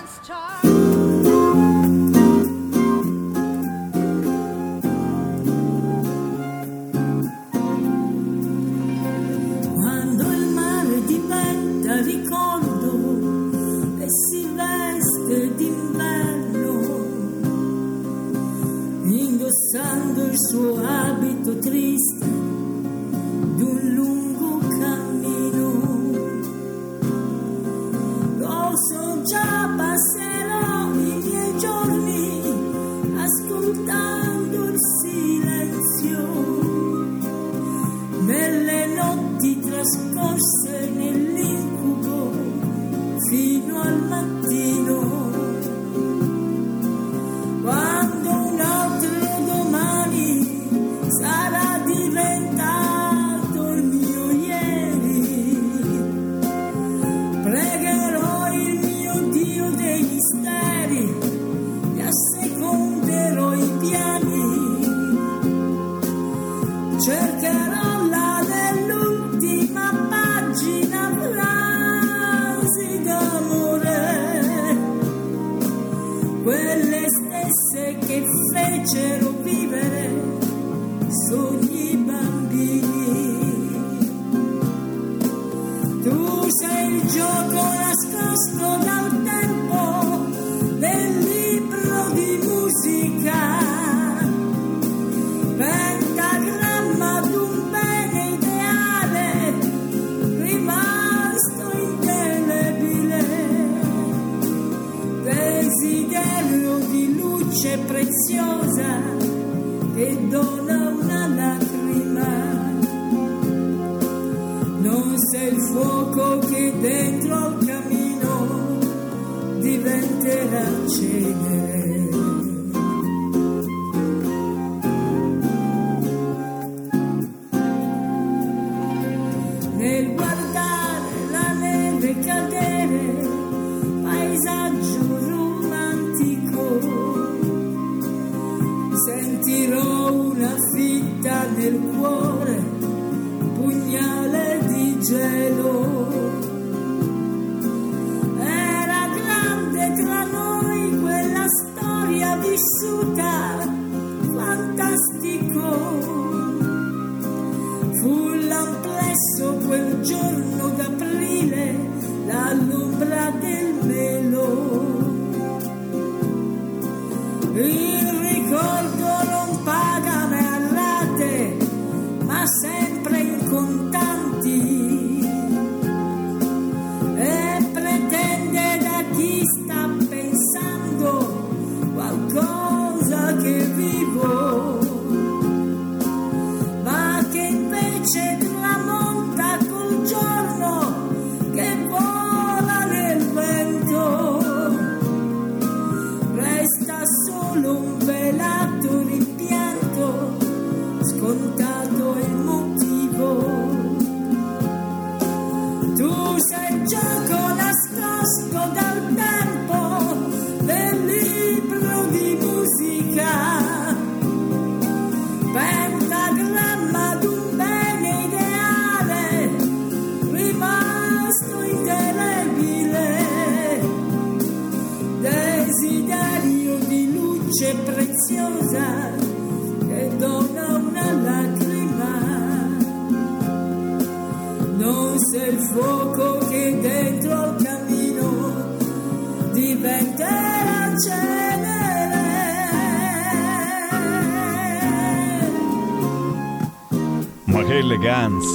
Il suo abito triste d'un lungo cammino. Lo so già passerò i miei giorni ascoltando il silenzio nelle notti trascorse non sei il fuoco che dentro al camino diventerà cenere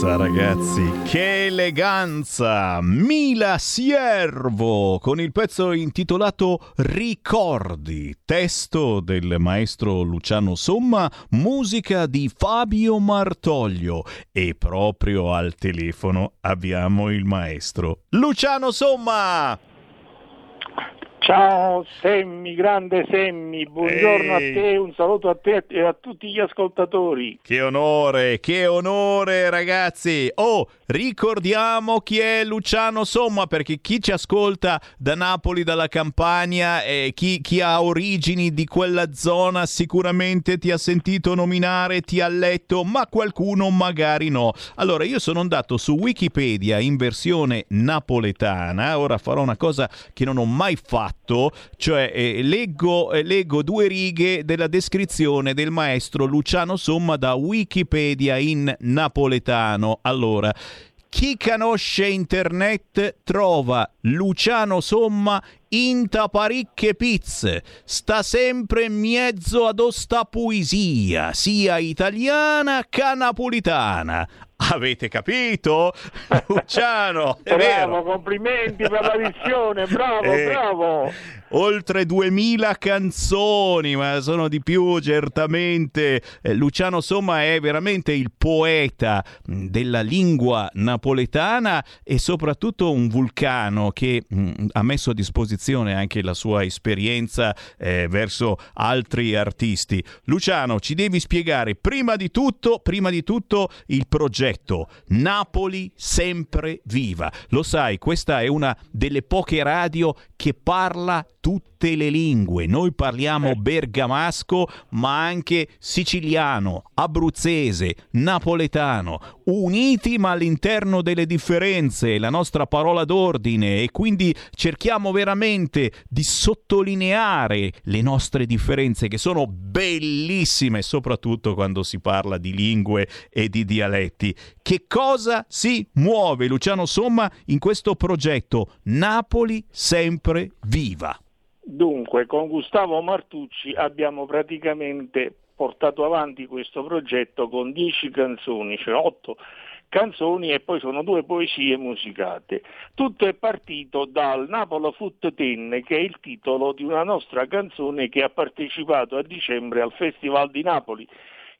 eleganza, ragazzi! Che eleganza! Mila Siervo con il pezzo intitolato Ricordi, testo del maestro Luciano Somma, musica di Fabio Martoglio e proprio al telefono abbiamo il maestro Luciano Somma! Ciao Semmi, grande Semmi, buongiorno Ehi. a te, un saluto a te e a tutti gli ascoltatori. Che onore, che onore ragazzi! Oh, ricordiamo chi è Luciano Somma perché chi ci ascolta da Napoli, dalla Campania e chi, chi ha origini di quella zona sicuramente ti ha sentito nominare, ti ha letto, ma qualcuno magari no. Allora io sono andato su Wikipedia in versione napoletana, ora farò una cosa che non ho mai fatto, cioè eh, leggo, eh, leggo due righe della descrizione del maestro Luciano Somma da Wikipedia in napoletano. Allora, chi conosce internet trova Luciano Somma in parecchie pizze, sta sempre in mezzo ad osta poesia, sia italiana che napolitana. Avete capito? Luciano, è vero. Bravo, complimenti per la visione, bravo, Eh, bravo. Oltre 2000 canzoni, ma sono di più certamente. Eh, Luciano Somma è veramente il poeta mh, della lingua napoletana e soprattutto un vulcano che mh, ha messo a disposizione anche la sua esperienza eh, verso altri artisti. Luciano, ci devi spiegare prima di tutto, prima di tutto il progetto Napoli sempre viva. Lo sai, questa è una delle poche radio che parla tutte le lingue. Noi parliamo bergamasco, ma anche siciliano, abruzzese, napoletano, uniti ma all'interno delle differenze, la nostra parola d'ordine e quindi cerchiamo veramente di sottolineare le nostre differenze che sono bellissime, soprattutto quando si parla di lingue e di dialetti. Che cosa si muove Luciano Somma in questo progetto Napoli sempre viva? Dunque, con Gustavo Martucci abbiamo praticamente portato avanti questo progetto con 10 canzoni, cioè 8 canzoni e poi sono due poesie musicate. Tutto è partito dal Napoli Foot Ten, che è il titolo di una nostra canzone che ha partecipato a dicembre al Festival di Napoli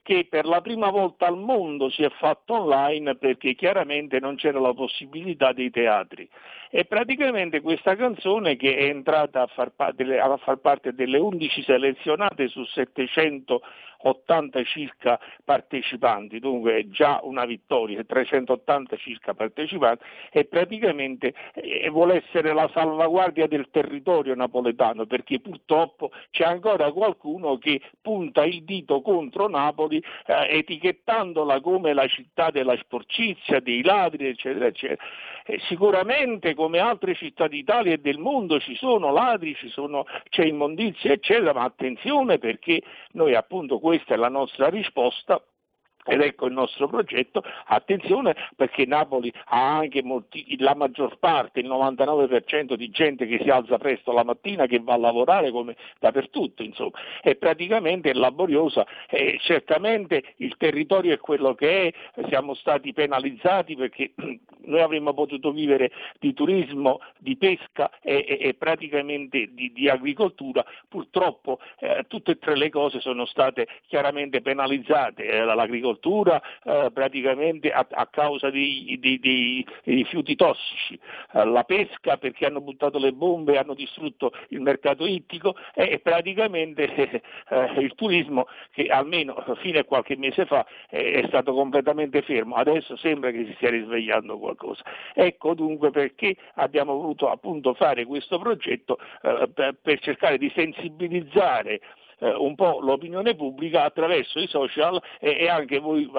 che per la prima volta al mondo si è fatto online perché chiaramente non c'era la possibilità dei teatri. E praticamente questa canzone che è entrata a far, pa- delle- a far parte delle 11 selezionate su 780 circa partecipanti, dunque è già una vittoria, 380 circa partecipanti e praticamente eh, vuole essere la salvaguardia del territorio napoletano perché purtroppo c'è ancora qualcuno che punta il dito contro Napoli eh, etichettandola come la città della sporcizia, dei ladri, eccetera, eccetera. Eh, sicuramente come altre città d'Italia e del mondo ci sono ladri, ci sono, c'è immondizia, eccetera, ma attenzione perché noi appunto questa è la nostra risposta ed ecco il nostro progetto, attenzione perché Napoli ha anche molti, la maggior parte, il 99% di gente che si alza presto la mattina, che va a lavorare come dappertutto, insomma, è praticamente laboriosa, e certamente il territorio è quello che è, siamo stati penalizzati perché noi avremmo potuto vivere di turismo, di pesca e, e- e praticamente di, di agricoltura, purtroppo eh, tutte e tre le cose sono state chiaramente penalizzate, eh, l'agricoltura eh, praticamente a, a causa dei, dei- dei- rifiuti tossici, eh, la pesca perché hanno buttato le bombe e hanno distrutto il mercato ittico e, praticamente eh, il turismo che almeno fino a qualche mese fa eh, è stato completamente fermo, adesso sembra che si stia risvegliando qualcosa. Ecco dunque perché abbiamo voluto appunto fare questo progetto eh, per cercare di sensibilizzare eh, un po' l'opinione pubblica attraverso i social e, e anche voi,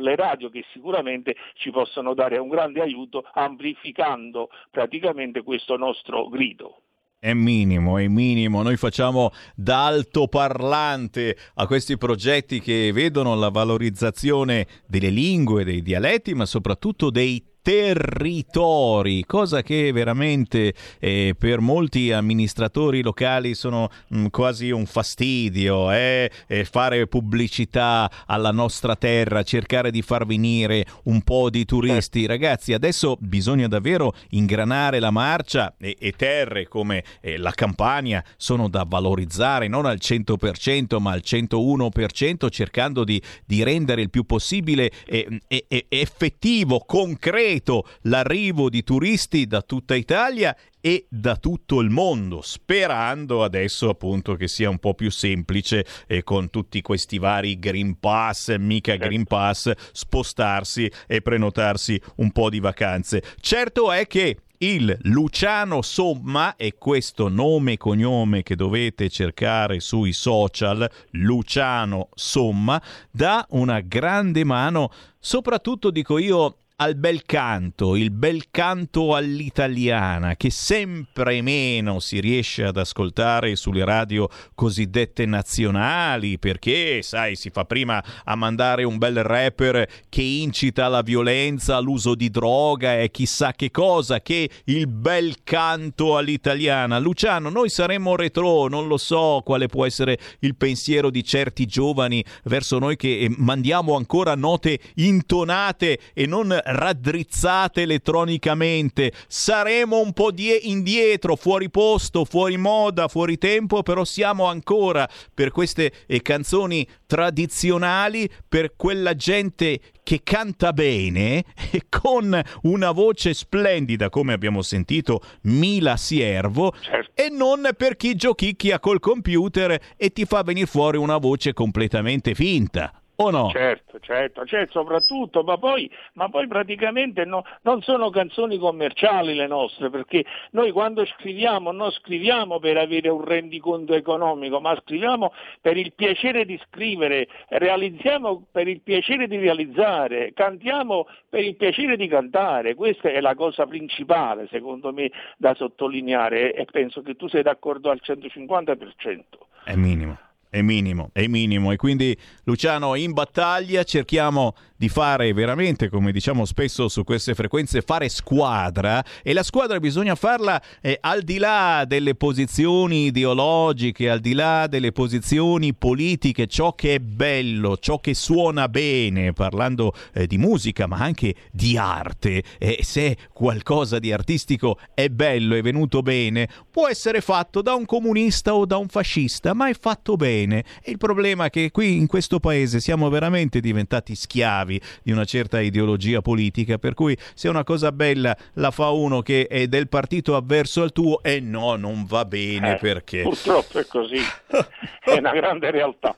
le radio che sicuramente ci possono dare un grande aiuto amplificando praticamente questo nostro grido. È minimo, è minimo. Noi facciamo da altoparlante a questi progetti che vedono la valorizzazione delle lingue, dei dialetti, ma soprattutto dei territori, cosa che veramente eh, per molti amministratori locali sono mh, quasi un fastidio, eh? Eh, fare pubblicità alla nostra terra, cercare di far venire un po' di turisti. Ragazzi, adesso bisogna davvero ingranare la marcia e, e terre come eh, la Campania sono da valorizzare non al 100% ma al 101% cercando di, di rendere il più possibile eh, eh, effettivo, concreto l'arrivo di turisti da tutta Italia e da tutto il mondo, sperando adesso appunto che sia un po' più semplice e con tutti questi vari Green Pass, mica Green Pass, spostarsi e prenotarsi un po' di vacanze. Certo è che il Luciano Somma è questo nome e cognome che dovete cercare sui social, Luciano Somma, dà una grande mano, soprattutto dico io al bel canto, il bel canto all'italiana che sempre meno si riesce ad ascoltare sulle radio cosiddette nazionali perché, sai, si fa prima a mandare un bel rapper che incita alla violenza, all'uso di droga e chissà che cosa che il bel canto all'italiana. Luciano, noi saremmo retro, non lo so quale può essere il pensiero di certi giovani verso noi che eh, mandiamo ancora note intonate e non raddrizzate elettronicamente. Saremo un po' die- indietro, fuori posto, fuori moda, fuori tempo, però siamo ancora per queste eh, canzoni tradizionali, per quella gente che canta bene e con una voce splendida, come abbiamo sentito Mila Siervo, certo. e non per chi giochicchia col computer e ti fa venire fuori una voce completamente finta o no? Certo, certo, certo, soprattutto, ma poi, ma poi praticamente no, non sono canzoni commerciali le nostre, perché noi quando scriviamo non scriviamo per avere un rendiconto economico, ma scriviamo per il piacere di scrivere, realizziamo per il piacere di realizzare, cantiamo per il piacere di cantare, questa è la cosa principale secondo me da sottolineare e penso che tu sei d'accordo al 150%. È minimo. È minimo, è minimo. E quindi Luciano in battaglia cerchiamo di fare veramente, come diciamo spesso su queste frequenze, fare squadra. E la squadra bisogna farla eh, al di là delle posizioni ideologiche, al di là delle posizioni politiche, ciò che è bello, ciò che suona bene, parlando eh, di musica ma anche di arte. E se qualcosa di artistico è bello, è venuto bene, può essere fatto da un comunista o da un fascista, ma è fatto bene. E il problema è che qui in questo paese siamo veramente diventati schiavi schiavi di una certa ideologia politica, per cui se una cosa bella la fa uno che è del partito avverso al tuo, e eh no, non va bene eh, perché... Purtroppo è così, è una grande realtà.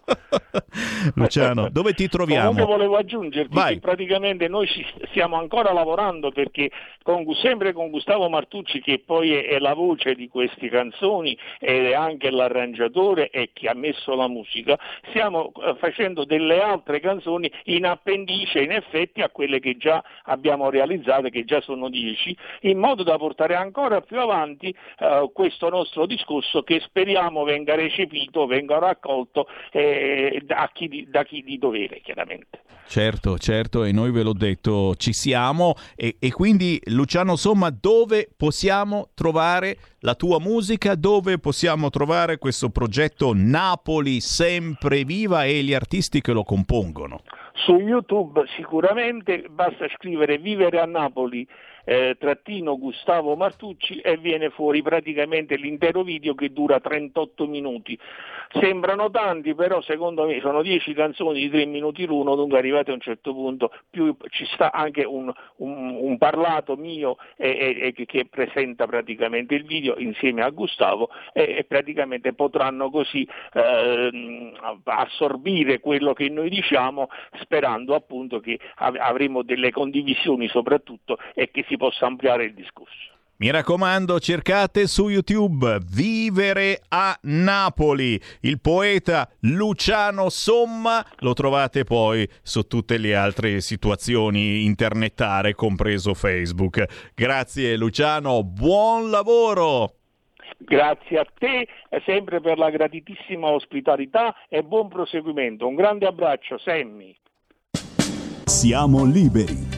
Luciano, dove ti troviamo? Comunque volevo aggiungerti Vai. che praticamente noi stiamo ancora lavorando perché con, sempre con Gustavo Martucci che poi è, è la voce di queste canzoni ed è anche l'arrangiatore e chi ha messo la musica, stiamo eh, facendo delle altre canzoni in appendice dice in effetti a quelle che già abbiamo realizzato, che già sono 10, in modo da portare ancora più avanti eh, questo nostro discorso che speriamo venga recepito, venga raccolto eh, da, chi di, da chi di dovere chiaramente. Certo, certo, e noi ve l'ho detto, ci siamo e, e, quindi Luciano Somma dove possiamo trovare la tua musica, dove possiamo trovare questo progetto Napoli sempre viva e gli artisti che lo compongono? Su YouTube sicuramente basta scrivere Vivere a Napoli eh, trattino Gustavo Martucci e viene fuori praticamente l'intero video che dura 38 minuti. Sembrano tanti, però secondo me sono 10 canzoni di 3 minuti l'uno, dunque arrivati a un certo punto più, ci sta anche un, un, un parlato mio e, e, che presenta praticamente il video insieme a Gustavo e, e praticamente potranno così eh, assorbire quello che noi diciamo sperando appunto che avremo delle condivisioni soprattutto e che si possa ampliare il discorso. Mi raccomando, cercate su YouTube Vivere a Napoli. Il poeta Luciano Somma lo trovate poi su tutte le altre situazioni internetare, compreso Facebook. Grazie Luciano, buon lavoro! Grazie a te sempre per la gratitissima ospitalità e buon proseguimento. Un grande abbraccio, Sammy. Siamo liberi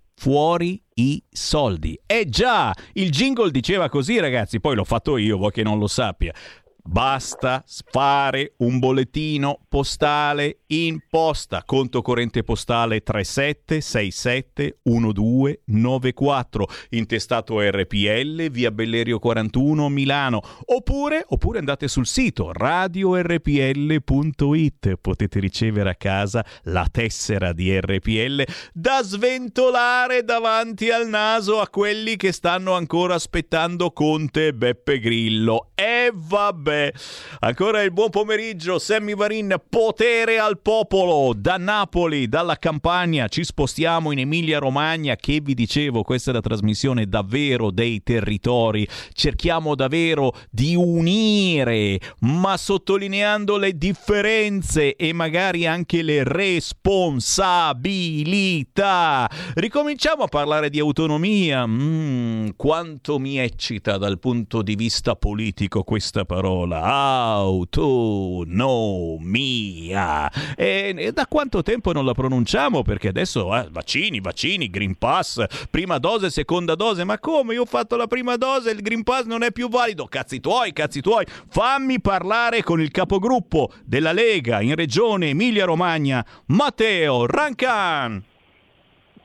fuori i soldi. Eh già, il jingle diceva così ragazzi, poi l'ho fatto io, vuoi che non lo sappia. Basta fare un bollettino postale in posta, conto corrente postale 37671294, intestato RPL, via Bellerio 41 Milano, oppure, oppure andate sul sito radiorpl.it, potete ricevere a casa la tessera di RPL da sventolare davanti al naso a quelli che stanno ancora aspettando Conte e Beppe Grillo. E vabbè Ancora il buon pomeriggio, Sammy Varin, potere al popolo. Da Napoli, dalla campagna, ci spostiamo in Emilia Romagna. Che vi dicevo, questa è la trasmissione davvero dei territori. Cerchiamo davvero di unire, ma sottolineando le differenze e magari anche le responsabilità. Ricominciamo a parlare di autonomia. Mm, quanto mi eccita dal punto di vista politico questa parola autonomia. E, e, da quanto tempo non la pronunciamo? Perché adesso eh, vaccini, vaccini, Green Pass, prima dose, seconda dose. Ma come? Io ho fatto la prima dose e il Green Pass non è più valido. Cazzi tuoi, cazzi tuoi. Fammi parlare con il capogruppo della Lega in regione Emilia Romagna, Matteo Rancan.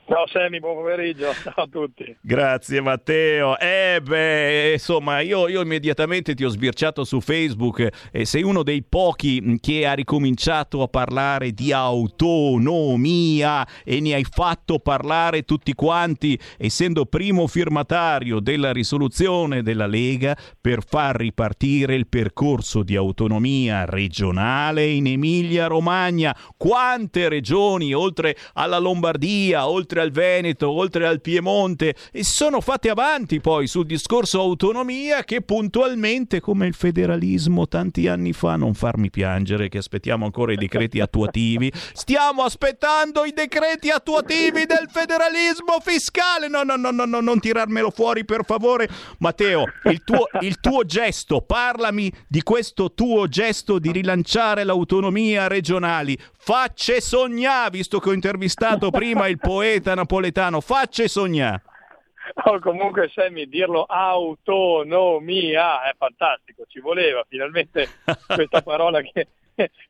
Ciao Semi, buon pomeriggio, a tutti. Grazie Matteo. Eh beh, insomma, io, io immediatamente ti ho sbirciato su Facebook e sei uno dei pochi che ha ricominciato a parlare di autonomia e ne hai fatto parlare tutti quanti, essendo primo firmatario della risoluzione della Lega per far ripartire il percorso di autonomia regionale in Emilia-Romagna. Quante regioni, oltre alla Lombardia, oltre oltre al Veneto, oltre al Piemonte e sono fatte avanti poi sul discorso autonomia che puntualmente come il federalismo tanti anni fa, non farmi piangere che aspettiamo ancora i decreti attuativi, stiamo aspettando i decreti attuativi del federalismo fiscale, no no no no, no non tirarmelo fuori per favore, Matteo, il tuo, il tuo gesto, parlami di questo tuo gesto di rilanciare l'autonomia regionali, facce sognare, visto che ho intervistato prima il poeta napoletano, facce sognare. Oh, comunque Sammy, dirlo autonomia è fantastico, ci voleva finalmente questa parola che,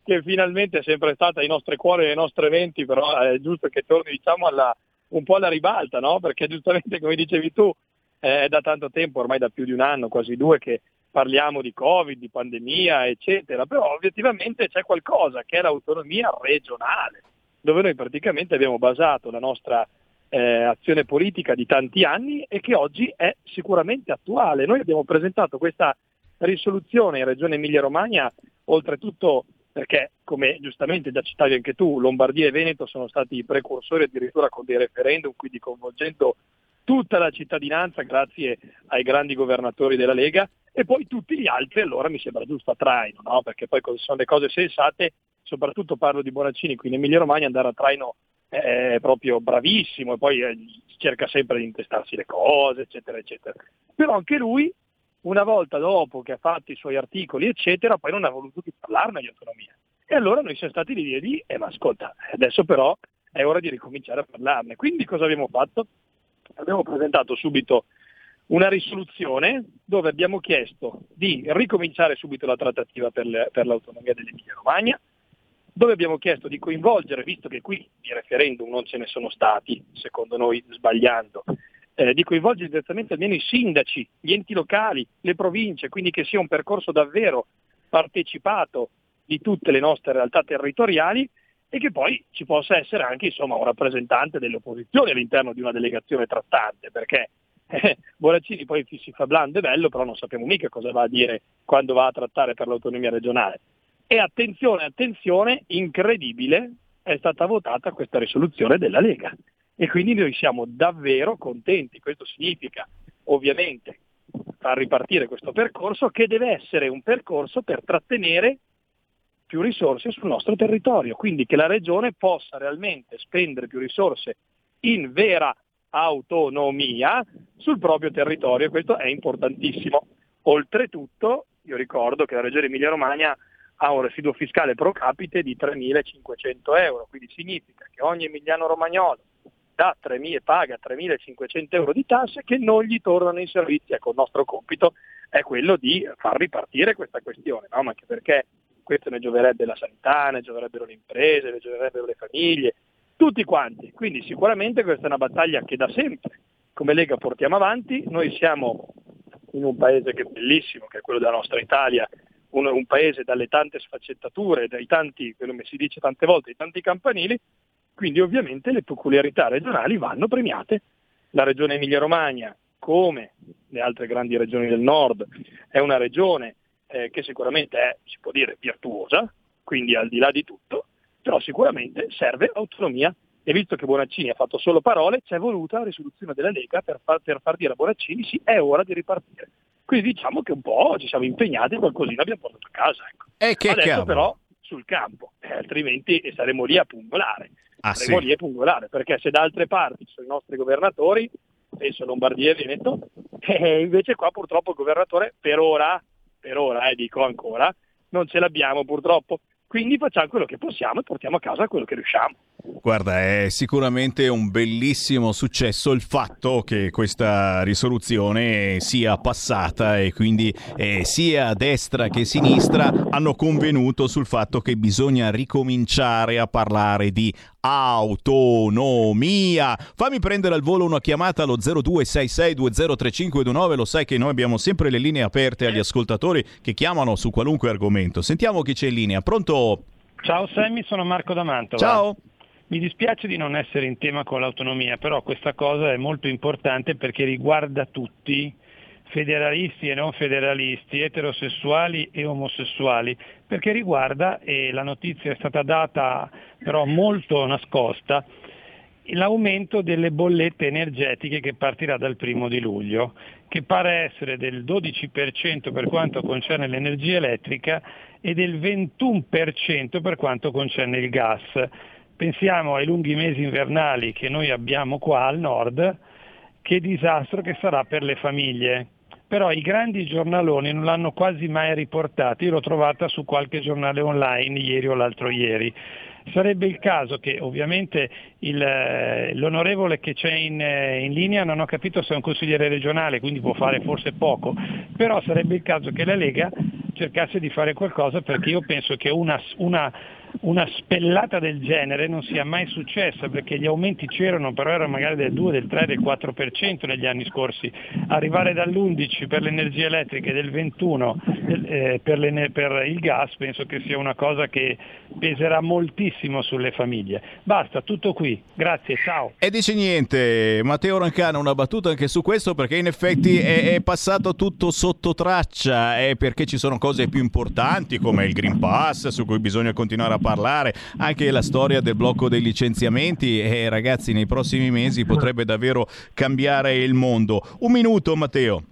che, finalmente è sempre stata ai nostri cuori e ai nostri eventi, però è giusto che torni diciamo alla, un po' alla ribalta, no? perché giustamente come dicevi tu è da tanto tempo, ormai da più di un anno, quasi due, che parliamo di Covid, di pandemia, eccetera, però obiettivamente c'è qualcosa che è l'autonomia regionale, dove noi praticamente abbiamo basato la nostra eh, azione politica di tanti anni e che oggi è sicuramente attuale. Noi abbiamo presentato questa risoluzione in Regione Emilia-Romagna, oltretutto perché, come giustamente già citavi anche tu, Lombardia e Veneto sono stati i precursori addirittura con dei referendum, quindi coinvolgendo tutta la cittadinanza grazie ai grandi governatori della Lega e poi tutti gli altri allora mi sembra giusto a traino, no? perché poi sono le cose sensate, soprattutto parlo di Bonaccini qui in Emilia Romagna, andare a traino è proprio bravissimo e poi eh, cerca sempre di intestarsi le cose, eccetera, eccetera. Però anche lui, una volta dopo che ha fatto i suoi articoli, eccetera, poi non ha voluto più parlarne di autonomia. E allora noi siamo stati lì e lì, eh, ma ascolta, adesso però è ora di ricominciare a parlarne. Quindi cosa abbiamo fatto? abbiamo presentato subito una risoluzione dove abbiamo chiesto di ricominciare subito la trattativa per, le, per l'autonomia dell'Emilia Romagna, dove abbiamo chiesto di coinvolgere, visto che qui di referendum non ce ne sono stati, secondo noi sbagliando, eh, di coinvolgere direttamente almeno i sindaci, gli enti locali, le province, quindi che sia un percorso davvero partecipato di tutte le nostre realtà territoriali e che poi ci possa essere anche insomma, un rappresentante delle opposizioni all'interno di una delegazione trattante, perché eh, Bonaccini poi si fa blando e bello, però non sappiamo mica cosa va a dire quando va a trattare per l'autonomia regionale. E attenzione, attenzione, incredibile, è stata votata questa risoluzione della Lega. e quindi noi siamo davvero contenti. Questo significa ovviamente far ripartire questo percorso che deve essere un percorso per trattenere più risorse sul nostro territorio, quindi che la regione possa realmente spendere più risorse in vera autonomia sul proprio territorio, questo è importantissimo. Oltretutto, io ricordo che la regione Emilia-Romagna ha un residuo fiscale pro capite di 3.500 euro, quindi significa che ogni emiliano romagnolo da 3.000, paga 3.500 euro di tasse che non gli tornano in servizi. Ecco, il nostro compito è quello di far ripartire questa questione, no? anche perché questo ne gioverebbe la sanità, ne gioverebbero le imprese, ne gioverebbero le famiglie, tutti quanti. Quindi sicuramente questa è una battaglia che da sempre come Lega portiamo avanti. Noi siamo in un paese che è bellissimo, che è quello della nostra Italia, un, un paese dalle tante sfaccettature, dai tanti, come si dice tante volte, dai tanti campanili, quindi ovviamente le peculiarità regionali vanno premiate. La regione Emilia-Romagna, come le altre grandi regioni del nord, è una regione eh, che sicuramente è, si può dire, virtuosa, quindi al di là di tutto, però sicuramente serve autonomia. E visto che Bonaccini ha fatto solo parole, c'è voluta la risoluzione della Lega per far, per far dire a Bonaccini sì, è ora di ripartire. Quindi diciamo che un po' ci siamo impegnati e qualcosina abbiamo portato a casa. Ecco. E che Adesso cavolo. però sul campo, eh, altrimenti saremo lì a pungolare. Ah, saremo sì. lì a pungolare, perché se da altre parti sono i nostri governatori, penso Lombardia e Veneto, e invece qua purtroppo il governatore per ora, per ora, eh, dico ancora, non ce l'abbiamo purtroppo. Quindi facciamo quello che possiamo e portiamo a casa quello che riusciamo. Guarda, è sicuramente un bellissimo successo il fatto che questa risoluzione sia passata e quindi eh, sia destra che sinistra hanno convenuto sul fatto che bisogna ricominciare a parlare di autonomia. Fammi prendere al volo una chiamata allo 0266203529, lo sai che noi abbiamo sempre le linee aperte agli ascoltatori che chiamano su qualunque argomento. Sentiamo chi c'è in linea. Pronto? Ciao Sammy, sono Marco da Mantova. Ciao. Mi dispiace di non essere in tema con l'autonomia, però questa cosa è molto importante perché riguarda tutti, federalisti e non federalisti, eterosessuali e omosessuali, perché riguarda, e la notizia è stata data però molto nascosta, l'aumento delle bollette energetiche che partirà dal primo di luglio, che pare essere del 12% per quanto concerne l'energia elettrica e del 21% per quanto concerne il gas. Pensiamo ai lunghi mesi invernali che noi abbiamo qua al nord, che disastro che sarà per le famiglie. Però i grandi giornaloni non l'hanno quasi mai riportato, io l'ho trovata su qualche giornale online ieri o l'altro ieri. Sarebbe il caso che ovviamente il, eh, l'onorevole che c'è in, eh, in linea non ho capito se è un consigliere regionale, quindi può fare forse poco, però sarebbe il caso che la Lega cercasse di fare qualcosa perché io penso che una, una, una spellata del genere non sia mai successa perché gli aumenti c'erano, però erano magari del 2, del 3, del 4% negli anni scorsi. Arrivare dall'11 per l'energia elettrica e del 21 eh, per, per il gas penso che sia una cosa che peserà moltissimo sulle famiglie. Basta, tutto qui. Grazie, ciao. E dice niente, Matteo Rancano una battuta anche su questo perché in effetti è, è passato tutto sotto traccia, è perché ci sono cose più importanti come il Green Pass su cui bisogna continuare a parlare, anche la storia del blocco dei licenziamenti e ragazzi nei prossimi mesi potrebbe davvero cambiare il mondo. Un minuto Matteo.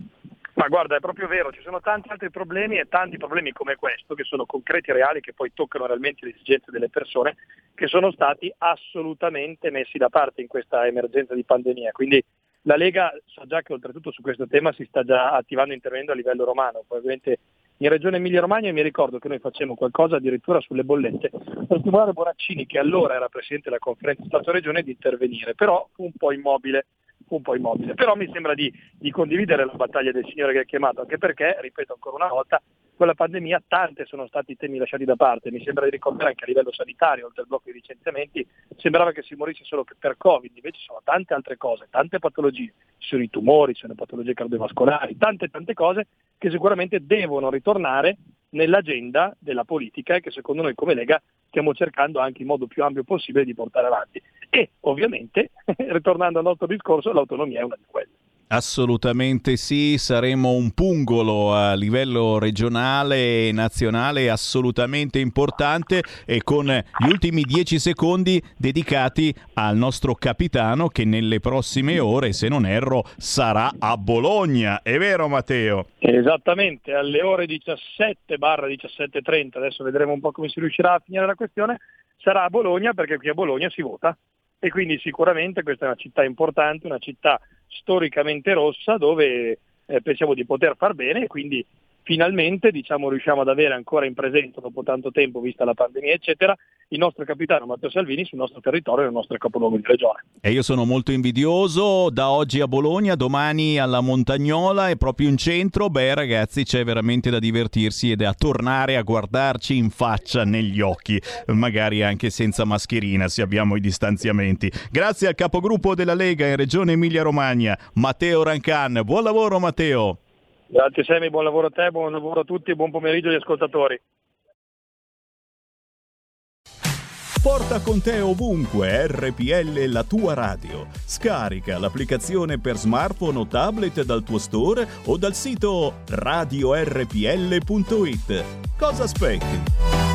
Ma guarda, è proprio vero, ci sono tanti altri problemi e tanti problemi come questo, che sono concreti e reali, che poi toccano realmente le esigenze delle persone, che sono stati assolutamente messi da parte in questa emergenza di pandemia. Quindi la Lega sa già che oltretutto su questo tema si sta già attivando e intervenendo a livello romano. Poi ovviamente in Regione Emilia-Romagna mi ricordo che noi facemmo qualcosa addirittura sulle bollette per stimolare Bonaccini, che allora era Presidente della conferenza Stato-Regione, di intervenire, però fu un po' immobile un po' immobile. Però mi sembra di, di, condividere la battaglia del signore che ha chiamato, anche perché, ripeto ancora una volta, con la pandemia tante sono stati i temi lasciati da parte. Mi sembra di ricordare anche a livello sanitario, oltre al blocco di licenziamenti, sembrava che si morisse solo per Covid, invece ci sono tante altre cose, tante patologie, ci sono i tumori, ci sono le patologie cardiovascolari, tante tante cose che sicuramente devono ritornare nell'agenda della politica e che secondo noi come Lega stiamo cercando anche in modo più ampio possibile di portare avanti. E ovviamente, ritornando al nostro discorso, l'autonomia è una di quelle. Assolutamente sì, saremo un pungolo a livello regionale e nazionale assolutamente importante e con gli ultimi dieci secondi dedicati al nostro capitano che nelle prossime ore, se non erro, sarà a Bologna. È vero Matteo? Esattamente, alle ore 17 barra 17.30, adesso vedremo un po' come si riuscirà a finire la questione, sarà a Bologna perché qui a Bologna si vota e quindi sicuramente questa è una città importante, una città storicamente rossa dove eh, pensiamo di poter far bene quindi finalmente diciamo, riusciamo ad avere ancora in presenza dopo tanto tempo, vista la pandemia eccetera, il nostro capitano Matteo Salvini sul nostro territorio e nel nostro capoluogo di regione. E io sono molto invidioso, da oggi a Bologna, domani alla Montagnola e proprio in centro, beh ragazzi c'è veramente da divertirsi ed è a tornare a guardarci in faccia negli occhi, magari anche senza mascherina se abbiamo i distanziamenti. Grazie al capogruppo della Lega in Regione Emilia Romagna, Matteo Rancan. Buon lavoro Matteo! Grazie Semi, buon lavoro a te, buon lavoro a tutti e buon pomeriggio agli ascoltatori. Porta con te ovunque RPL la tua radio. Scarica l'applicazione per smartphone o tablet dal tuo store o dal sito radiorpl.it. Cosa aspetti?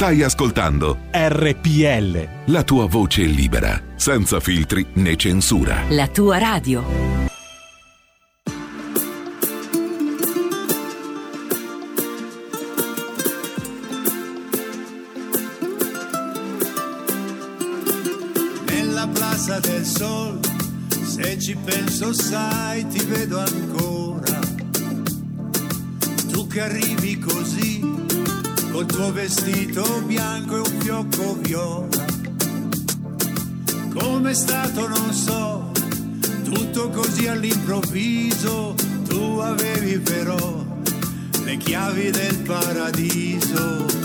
Stai ascoltando RPL. la tua voce libera, senza filtri né censura. La tua radio. nella plaza del sol. Se ci penso, sai, ti vedo ancora. Tu che arrivi così, col tuo vestito bianco e un fiocco viola. Come è stato, non so, tutto così all'improvviso. Tu avevi però le chiavi del paradiso.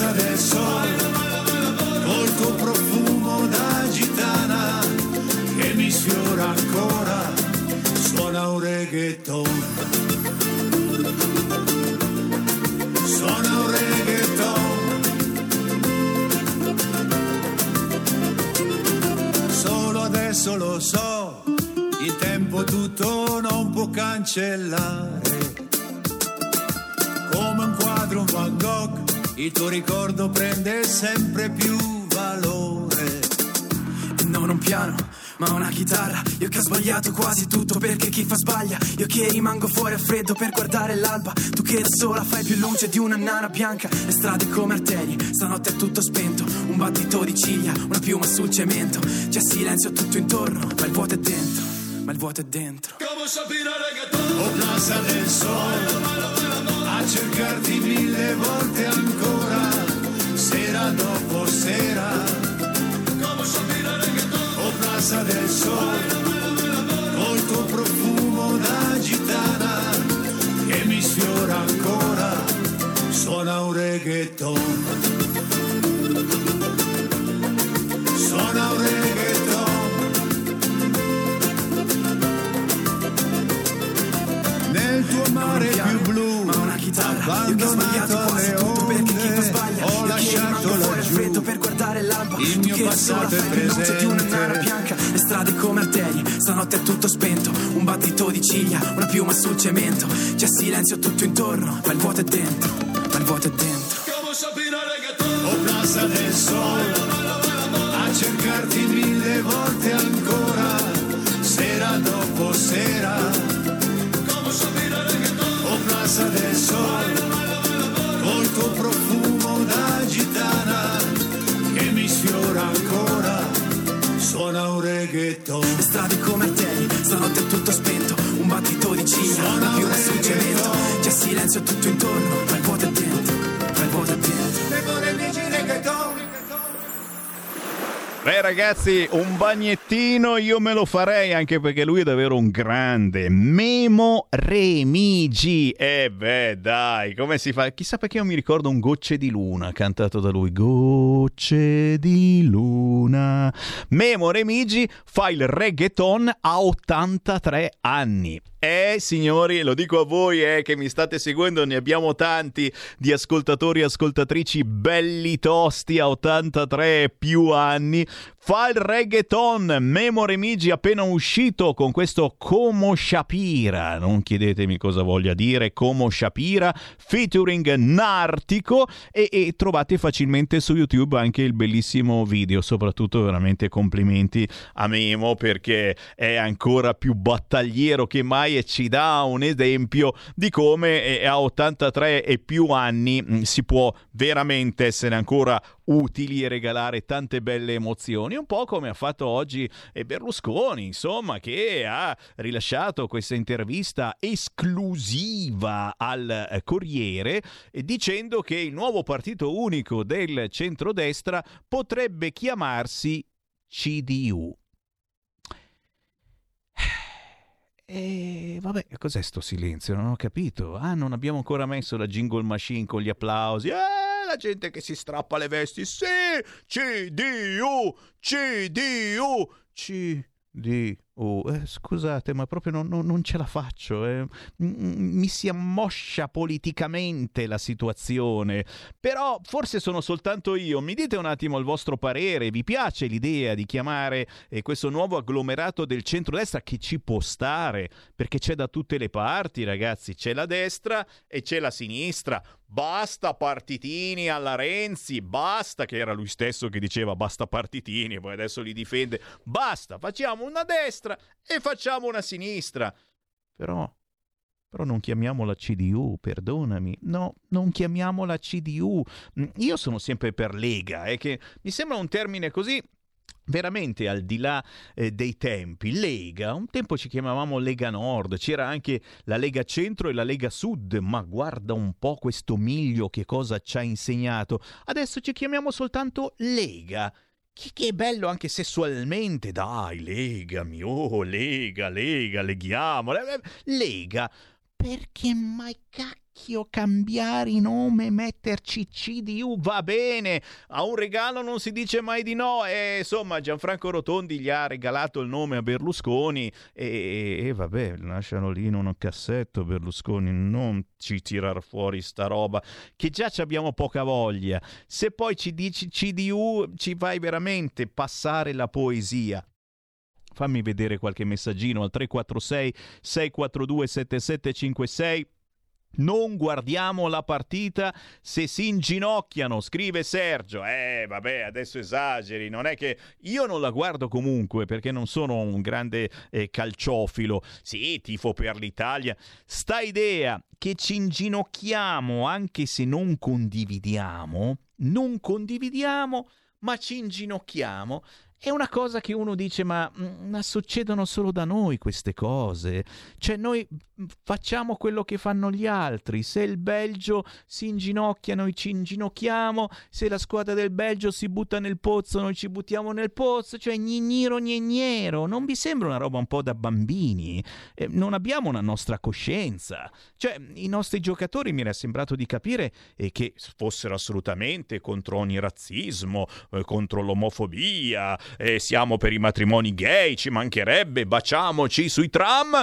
Plaza del sole, col tuo profumo da gitana, che mi sfiora ancora, suona un reggaeton. Suona un reggaeton. Solo adesso lo so, il tempo tutto non può cancellare. Il tuo ricordo prende sempre più valore. Non un piano, ma una chitarra. Io che ho sbagliato quasi tutto perché chi fa sbaglia. Io che rimango fuori a freddo per guardare l'alba. Tu che da sola fai più luce di una nana bianca. Le strade come arterie, stanotte è tutto spento. Un battito di ciglia, una piuma sul cemento. C'è silenzio tutto intorno, ma il vuoto è dentro. Ma il vuoto è dentro. O cercarti mille volte ancora, sera dopo sera. O plaza del sole, col tuo profumo da gitana, che mi sfiora ancora, suona un reggaeton. Suona un reggaeton. nel tuo mare più blu chitarra, io che ho sbagliato quasi tutto perché chi fa sbaglia. ho Io che lasciato rimango fuori a laggiù freddo per guardare l'alba. il mio che passato e più luce di una nana presente. bianca. Le strade come arterie, stanotte è tutto spento. Un battito di ciglia, una piuma sul cemento. C'è silenzio tutto intorno, ma il vuoto è dentro. Ma il vuoto è dentro. o plaza del sole a cercarti mille volte ancora sera dopo sera plaza del sole il tuo profumo da gitana che mi sfiora ancora, suona un reggaeton. Strade come Ateni, stanotte è tutto spento, un battito di ciglia, una piuma sul cemento, c'è silenzio tutto intorno, ma il vuoto è dentro, ma il vuoto è dentro. Beh ragazzi, un bagnettino io me lo farei anche perché lui è davvero un grande. Memo Remigi. E beh dai, come si fa? Chissà perché io mi ricordo un Gocce di Luna cantato da lui. Gocce di Luna. Memo Remigi fa il reggaeton a 83 anni. Eh signori, lo dico a voi eh, che mi state seguendo, ne abbiamo tanti di ascoltatori e ascoltatrici belli tosti a 83 più anni. Fa il reggaeton, Memo Remigi appena uscito con questo Como Shapira. Non chiedetemi cosa voglia dire Como Shapira, featuring Nartico e, e trovate facilmente su YouTube anche il bellissimo video. Soprattutto veramente complimenti a Memo perché è ancora più battagliero che mai e ci dà un esempio di come eh, a 83 e più anni mh, si può veramente essere ancora utili e regalare tante belle emozioni, un po' come ha fatto oggi eh, Berlusconi, insomma, che ha rilasciato questa intervista esclusiva al eh, Corriere eh, dicendo che il nuovo partito unico del centrodestra potrebbe chiamarsi CDU. E vabbè, cos'è sto silenzio? Non ho capito. Ah, non abbiamo ancora messo la jingle machine con gli applausi. Eh, la gente che si strappa le vesti. Sì, CDU, CDU, CDU. Eh, scusate, ma proprio non, non- non ce la faccio. eh. Mi si ammoscia politicamente la situazione. Però forse sono soltanto io. Mi dite un attimo il vostro parere. Vi piace l'idea di chiamare eh, questo nuovo agglomerato del centrodestra che ci può stare? Perché c'è da tutte le parti, ragazzi. C'è la destra e c'è la sinistra. Basta partitini alla Renzi, basta che era lui stesso che diceva basta partitini poi adesso li difende. Basta, facciamo una destra e facciamo una sinistra. Però però non chiamiamola CDU, perdonami. No, non chiamiamola CDU. Mm, Io sono sempre per Lega, è che mi sembra un termine così veramente al di là eh, dei tempi. Lega, un tempo ci chiamavamo Lega Nord, c'era anche la Lega Centro e la Lega Sud, ma guarda un po' questo miglio che cosa ci ha insegnato. Adesso ci chiamiamo soltanto Lega. Che, che è bello anche sessualmente, dai, legami, oh, lega, lega, leghiamo, lega, perché mai cacchio cambiare nome metterci CDU va bene, a un regalo non si dice mai di no e insomma Gianfranco Rotondi gli ha regalato il nome a Berlusconi e, e vabbè, lasciano lì in un cassetto Berlusconi, non ci tirar fuori sta roba che già ci abbiamo poca voglia, se poi ci dici CDU ci fai veramente passare la poesia. Fammi vedere qualche messaggino al 346 642 7756. Non guardiamo la partita se si inginocchiano, scrive Sergio. Eh, vabbè, adesso esageri. Non è che io non la guardo comunque perché non sono un grande eh, calciofilo. Sì, tifo per l'Italia. Sta idea che ci inginocchiamo anche se non condividiamo, non condividiamo, ma ci inginocchiamo. È una cosa che uno dice, ma, mm, ma succedono solo da noi queste cose. Cioè, noi mm, facciamo quello che fanno gli altri. Se il Belgio si inginocchia, noi ci inginocchiamo. Se la squadra del Belgio si butta nel pozzo, noi ci buttiamo nel pozzo. Cioè, gnigniro gnignero. Non vi sembra una roba un po' da bambini? Eh, non abbiamo una nostra coscienza. Cioè, i nostri giocatori mi era sembrato di capire eh, che fossero assolutamente contro ogni razzismo, eh, contro l'omofobia, eh, siamo per i matrimoni gay, ci mancherebbe, baciamoci sui tram.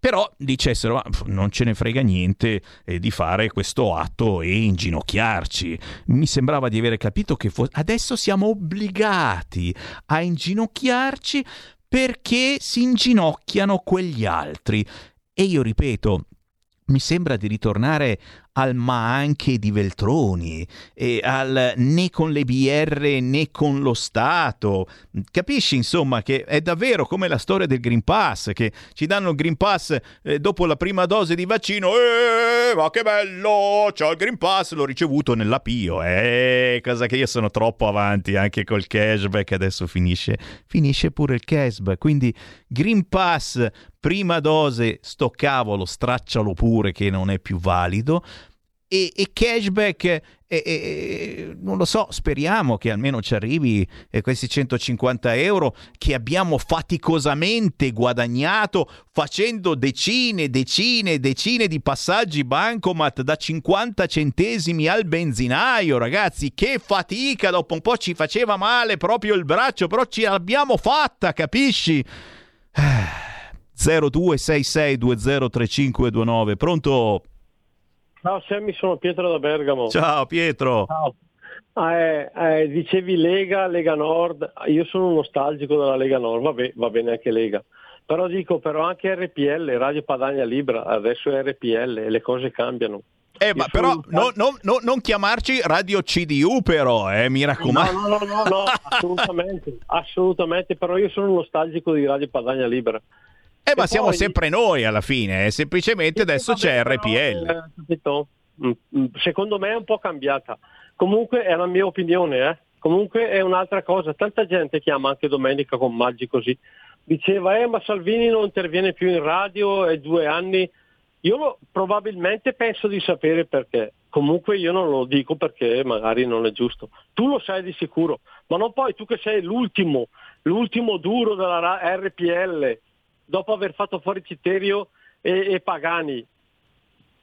Però dicessero, "Ah, pff, non ce ne frega niente eh, di fare questo atto e inginocchiarci. Mi sembrava di avere capito che fo- adesso siamo obbligati a inginocchiarci perché si inginocchiano quegli altri. E io ripeto, mi sembra di ritornare al ma anche di Veltroni, e al né con le BR né con lo Stato. Capisci insomma che è davvero come la storia del Green Pass, che ci danno il Green Pass eh, dopo la prima dose di vaccino, eh, ma che bello, c'ho il Green Pass, l'ho ricevuto nella Pio, eh, cosa che io sono troppo avanti anche col cashback, adesso finisce, finisce pure il cashback, quindi Green Pass, prima dose, sto cavolo, straccialo pure che non è più valido, e, e cashback, e, e, non lo so, speriamo che almeno ci arrivi eh, questi 150 euro che abbiamo faticosamente guadagnato facendo decine, decine, decine di passaggi bancomat da 50 centesimi al benzinaio, ragazzi, che fatica, dopo un po' ci faceva male proprio il braccio, però ce l'abbiamo fatta, capisci? 0266203529, pronto? Ciao Sammy, sono Pietro da Bergamo. Ciao Pietro. Ciao. Ah, eh, eh, dicevi Lega, Lega Nord, io sono nostalgico della Lega Nord, vabbè, va bene anche Lega. Però dico, però anche RPL, Radio Padania Libra, adesso è RPL e le cose cambiano. Eh, ma però no, no, no, non chiamarci Radio CDU però, eh, mi raccomando. No, no, no, no, no assolutamente, assolutamente, però io sono nostalgico di Radio Padania Libra. Eh, ma siamo sempre noi alla fine, eh. semplicemente adesso c'è RPL. Però, eh, secondo me è un po' cambiata. Comunque è la mia opinione, eh. Comunque è un'altra cosa. Tanta gente chiama anche domenica con Maggi così. Diceva, eh, ma Salvini non interviene più in radio, è due anni. Io probabilmente penso di sapere perché. Comunque io non lo dico perché magari non è giusto. Tu lo sai di sicuro, ma non poi tu che sei l'ultimo, l'ultimo duro della RPL, dopo aver fatto fuori Citerio e, e Pagani.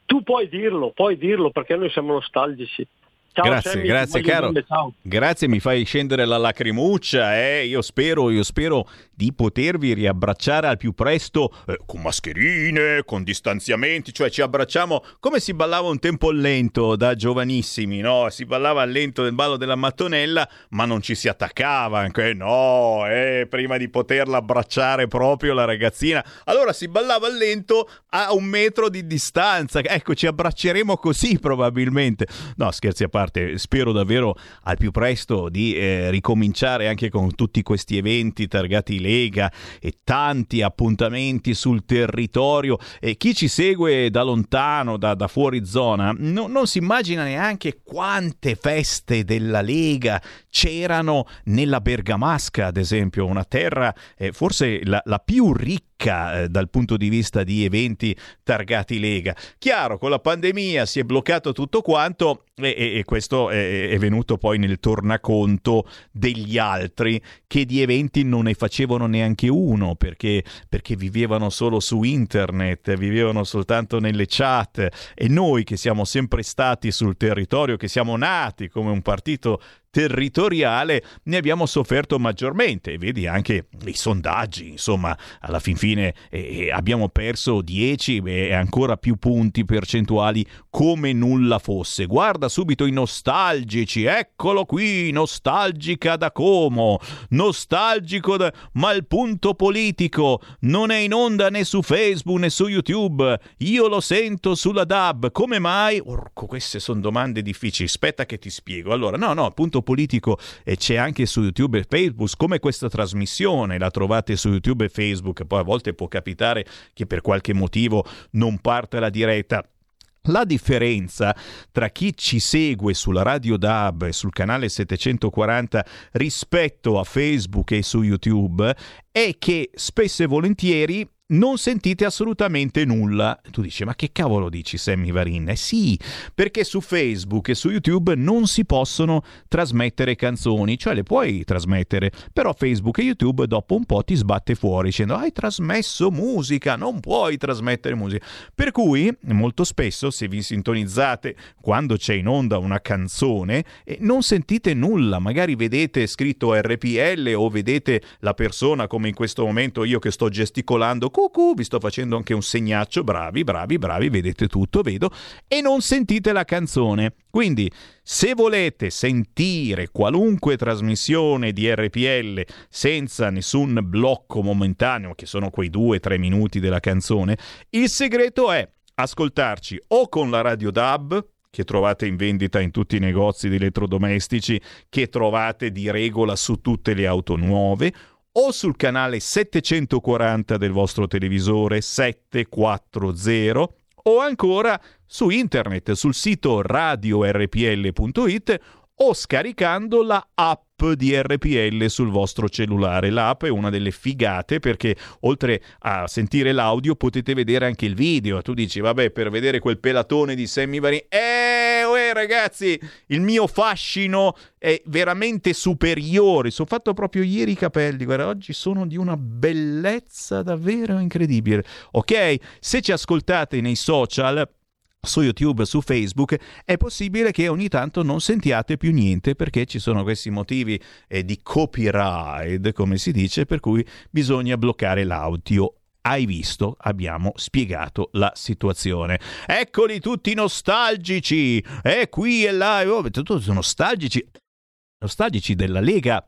Tu puoi dirlo, puoi dirlo perché noi siamo nostalgici. Ciao, grazie, Sammy, grazie caro. Bene, grazie, mi fai scendere la lacrimuccia, eh. Io spero, io spero di potervi riabbracciare al più presto eh, con mascherine, con distanziamenti, cioè ci abbracciamo come si ballava un tempo lento da giovanissimi, no? Si ballava lento nel ballo della mattonella, ma non ci si attaccava, anche no, eh, prima di poterla abbracciare proprio la ragazzina. Allora si ballava lento a un metro di distanza. Ecco, ci abbracceremo così probabilmente. No, scherzi a parte, spero davvero al più presto di eh, ricominciare anche con tutti questi eventi targati Lega e tanti appuntamenti sul territorio. E chi ci segue da lontano, da, da fuori zona, no, non si immagina neanche quante feste della Lega c'erano nella Bergamasca, ad esempio, una terra eh, forse la, la più ricca eh, dal punto di vista di eventi targati Lega. Chiaro, con la pandemia si è bloccato tutto quanto e, e, e questo è, è, venuto poi nel tornaconto degli altri che di eventi non ne facevano neanche uno perché, perché vivevano solo su internet, vivevano soltanto nelle chat e noi che siamo sempre stati sul territorio, che siamo nati come un partito territoriale ne abbiamo sofferto maggiormente. Vedi anche i sondaggi, insomma, alla fin fine eh, abbiamo perso 10 e ancora più punti percentuali come nulla fosse. Guarda subito i nostalgici, eccolo qui, nostalgica da Como, nostalgico da... ma il punto politico non è in onda né su Facebook né su YouTube, io lo sento sulla DAB, come mai? Orco, queste sono domande difficili, aspetta che ti spiego. Allora, no, no, punto politico e c'è anche su YouTube e Facebook, come questa trasmissione la trovate su YouTube e Facebook, poi a volte può capitare che per qualche motivo non parte la diretta. La differenza tra chi ci segue sulla radio DAB e sul canale 740 rispetto a Facebook e su YouTube è che spesso e volentieri non sentite assolutamente nulla. Tu dici, ma che cavolo dici Sammy Varin? Eh sì, perché su Facebook e su YouTube non si possono trasmettere canzoni, cioè le puoi trasmettere, però Facebook e YouTube dopo un po' ti sbatte fuori dicendo hai trasmesso musica, non puoi trasmettere musica. Per cui molto spesso se vi sintonizzate quando c'è in onda una canzone eh, non sentite nulla, magari vedete scritto RPL o vedete la persona come in questo momento io che sto gesticolando cucù, vi sto facendo anche un segnaccio, bravi, bravi, bravi, vedete tutto, vedo, e non sentite la canzone. Quindi, se volete sentire qualunque trasmissione di RPL senza nessun blocco momentaneo, che sono quei due o tre minuti della canzone, il segreto è ascoltarci o con la radio DAB, che trovate in vendita in tutti i negozi di elettrodomestici, che trovate di regola su tutte le auto nuove, o sul canale 740 del vostro televisore 740 o ancora su internet sul sito radiorpl.it o scaricando la app di RPL sul vostro cellulare. L'app è una delle figate perché oltre a sentire l'audio potete vedere anche il video. Tu dici, vabbè, per vedere quel pelatone di Sammy Varin, eh, ragazzi, il mio fascino è veramente superiore. Sono fatto proprio ieri i capelli, guarda, oggi sono di una bellezza davvero incredibile. Ok? Se ci ascoltate nei social su YouTube, su Facebook, è possibile che ogni tanto non sentiate più niente perché ci sono questi motivi eh, di copyright, come si dice, per cui bisogna bloccare l'audio. Hai visto? Abbiamo spiegato la situazione. Eccoli tutti nostalgici! E qui e là, oh, tutti nostalgici, nostalgici della Lega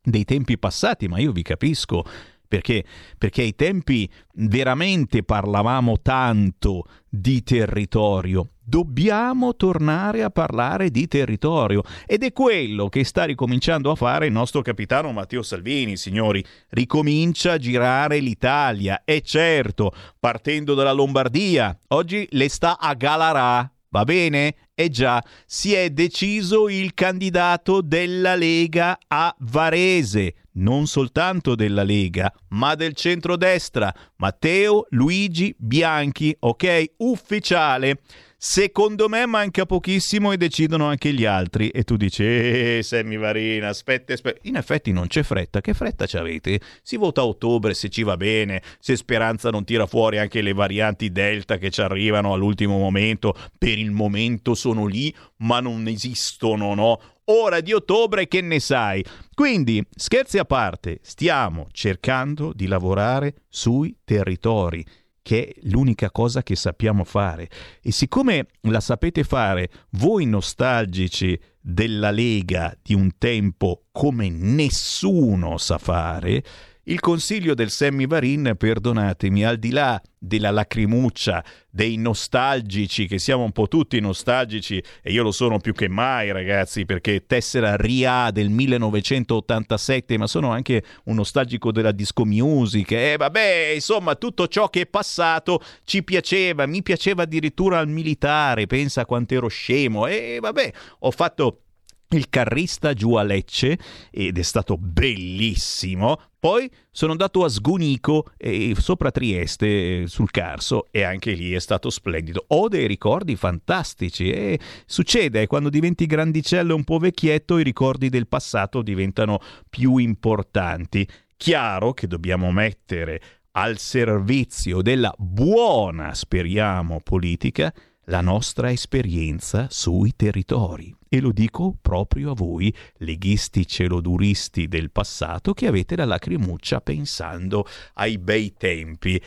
dei tempi passati, ma io vi capisco perché, perché ai tempi veramente parlavamo tanto di territorio. Dobbiamo tornare a parlare di territorio ed è quello che sta ricominciando a fare il nostro capitano Matteo Salvini, signori. Ricomincia a girare l'Italia e certo, partendo dalla Lombardia, oggi le sta a Galarà, Va bene? E già, si è deciso il candidato della Lega a Varese, non soltanto della Lega, ma del centrodestra, Matteo Luigi Bianchi, ok? Ufficiale. Secondo me manca pochissimo e decidono anche gli altri. E tu dici, eh, Sammy Varina, aspetta, aspetta. In effetti non c'è fretta. Che fretta ci avete? Si vota a ottobre se ci va bene, se Speranza non tira fuori anche le varianti Delta che ci arrivano all'ultimo momento. Per il momento sono lì, ma non esistono, no? Ora di ottobre che ne sai? Quindi, scherzi a parte, stiamo cercando di lavorare sui territori che è l'unica cosa che sappiamo fare. E siccome la sapete fare voi nostalgici della Lega di un tempo come nessuno sa fare, il consiglio del Sammy Varin, perdonatemi, al di là della lacrimuccia, dei nostalgici, che siamo un po' tutti nostalgici, e io lo sono più che mai, ragazzi, perché tessera RIA del 1987, ma sono anche un nostalgico della disco music, e eh, vabbè, insomma, tutto ciò che è passato ci piaceva, mi piaceva addirittura al militare, pensa quanto ero scemo, e vabbè, ho fatto il carrista giù a Lecce ed è stato bellissimo. Poi sono andato a Sgunico e sopra Trieste sul Carso e anche lì è stato splendido. Ho dei ricordi fantastici e succede quando diventi grandicello e un po' vecchietto i ricordi del passato diventano più importanti. Chiaro che dobbiamo mettere al servizio della buona, speriamo, politica la nostra esperienza sui territori. E lo dico proprio a voi, leghisti celoduristi del passato, che avete la lacrimuccia pensando ai bei tempi.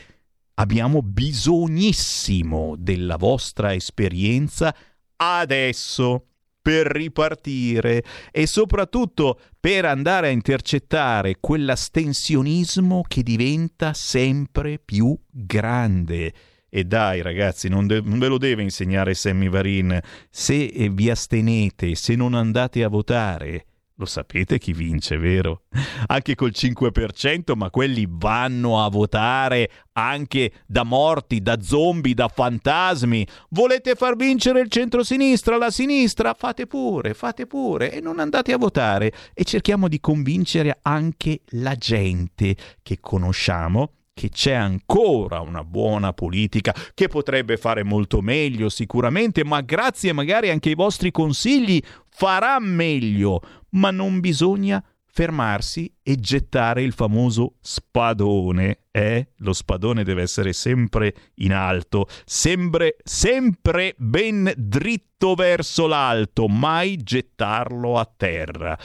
Abbiamo bisognissimo della vostra esperienza adesso per ripartire e soprattutto per andare a intercettare quell'astensionismo che diventa sempre più grande e dai ragazzi, non, de- non, ve lo deve insegnare Sammy Varin. Se vi astenete, se non andate a votare, lo sapete chi vince, vero? Anche col 5%, ma quelli vanno a votare anche da morti, da zombie, da fantasmi. Volete far vincere il centro-sinistra, la sinistra? Fate pure, fate pure e non andate a votare. E cerchiamo di convincere anche la gente che conosciamo che c'è ancora una buona politica che potrebbe fare molto meglio sicuramente, ma grazie magari anche ai vostri consigli farà meglio, ma non bisogna fermarsi e gettare il famoso spadone. Eh? Lo spadone deve essere sempre in alto, sempre, sempre ben dritto verso l'alto, mai gettarlo a terra.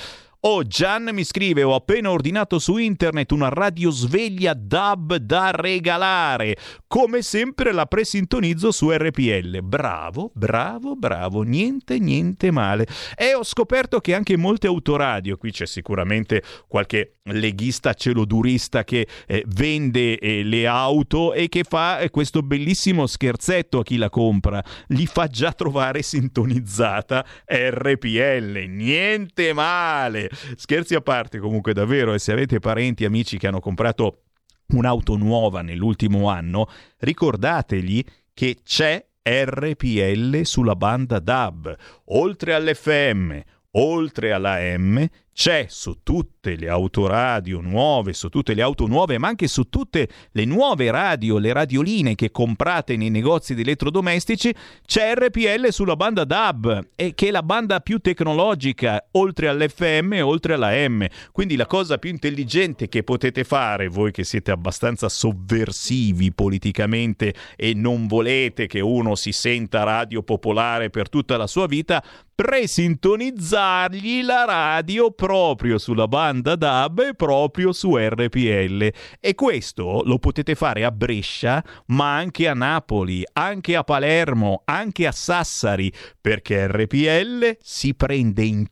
Oh, Gian mi scrive: Ho appena ordinato su internet una radiosveglia DAB da regalare. Come sempre la presintonizzo su RPL. Bravo, bravo, bravo. Niente, niente male. E ho scoperto che anche molte autoradio, qui c'è sicuramente qualche leghista celodurista che eh, vende eh, le auto e che fa eh, questo bellissimo scherzetto a chi la compra. Gli fa già trovare sintonizzata RPL. Niente male. Scherzi a parte, comunque, davvero, e se avete parenti, amici che hanno comprato un'auto nuova nell'ultimo anno, ricordategli che c'è RPL sulla banda DAB, oltre all'FM, oltre alla M, c'è su tutte le autoradio nuove, su tutte le auto nuove, ma anche su tutte le nuove radio, le radioline che comprate nei negozi di elettrodomestici, c'è RPL sulla banda DAB, e che è la banda più tecnologica, oltre all'FM e oltre alla M. Quindi la cosa più intelligente che potete fare, voi che siete abbastanza sovversivi politicamente e non volete che uno si senta radio popolare per tutta la sua vita, presintonizzargli la radio proprio sulla banda DAB e proprio su RPL. E questo lo potete fare a Brescia, ma anche a Napoli, anche a Palermo, anche a Sassari, perché RPL si prende in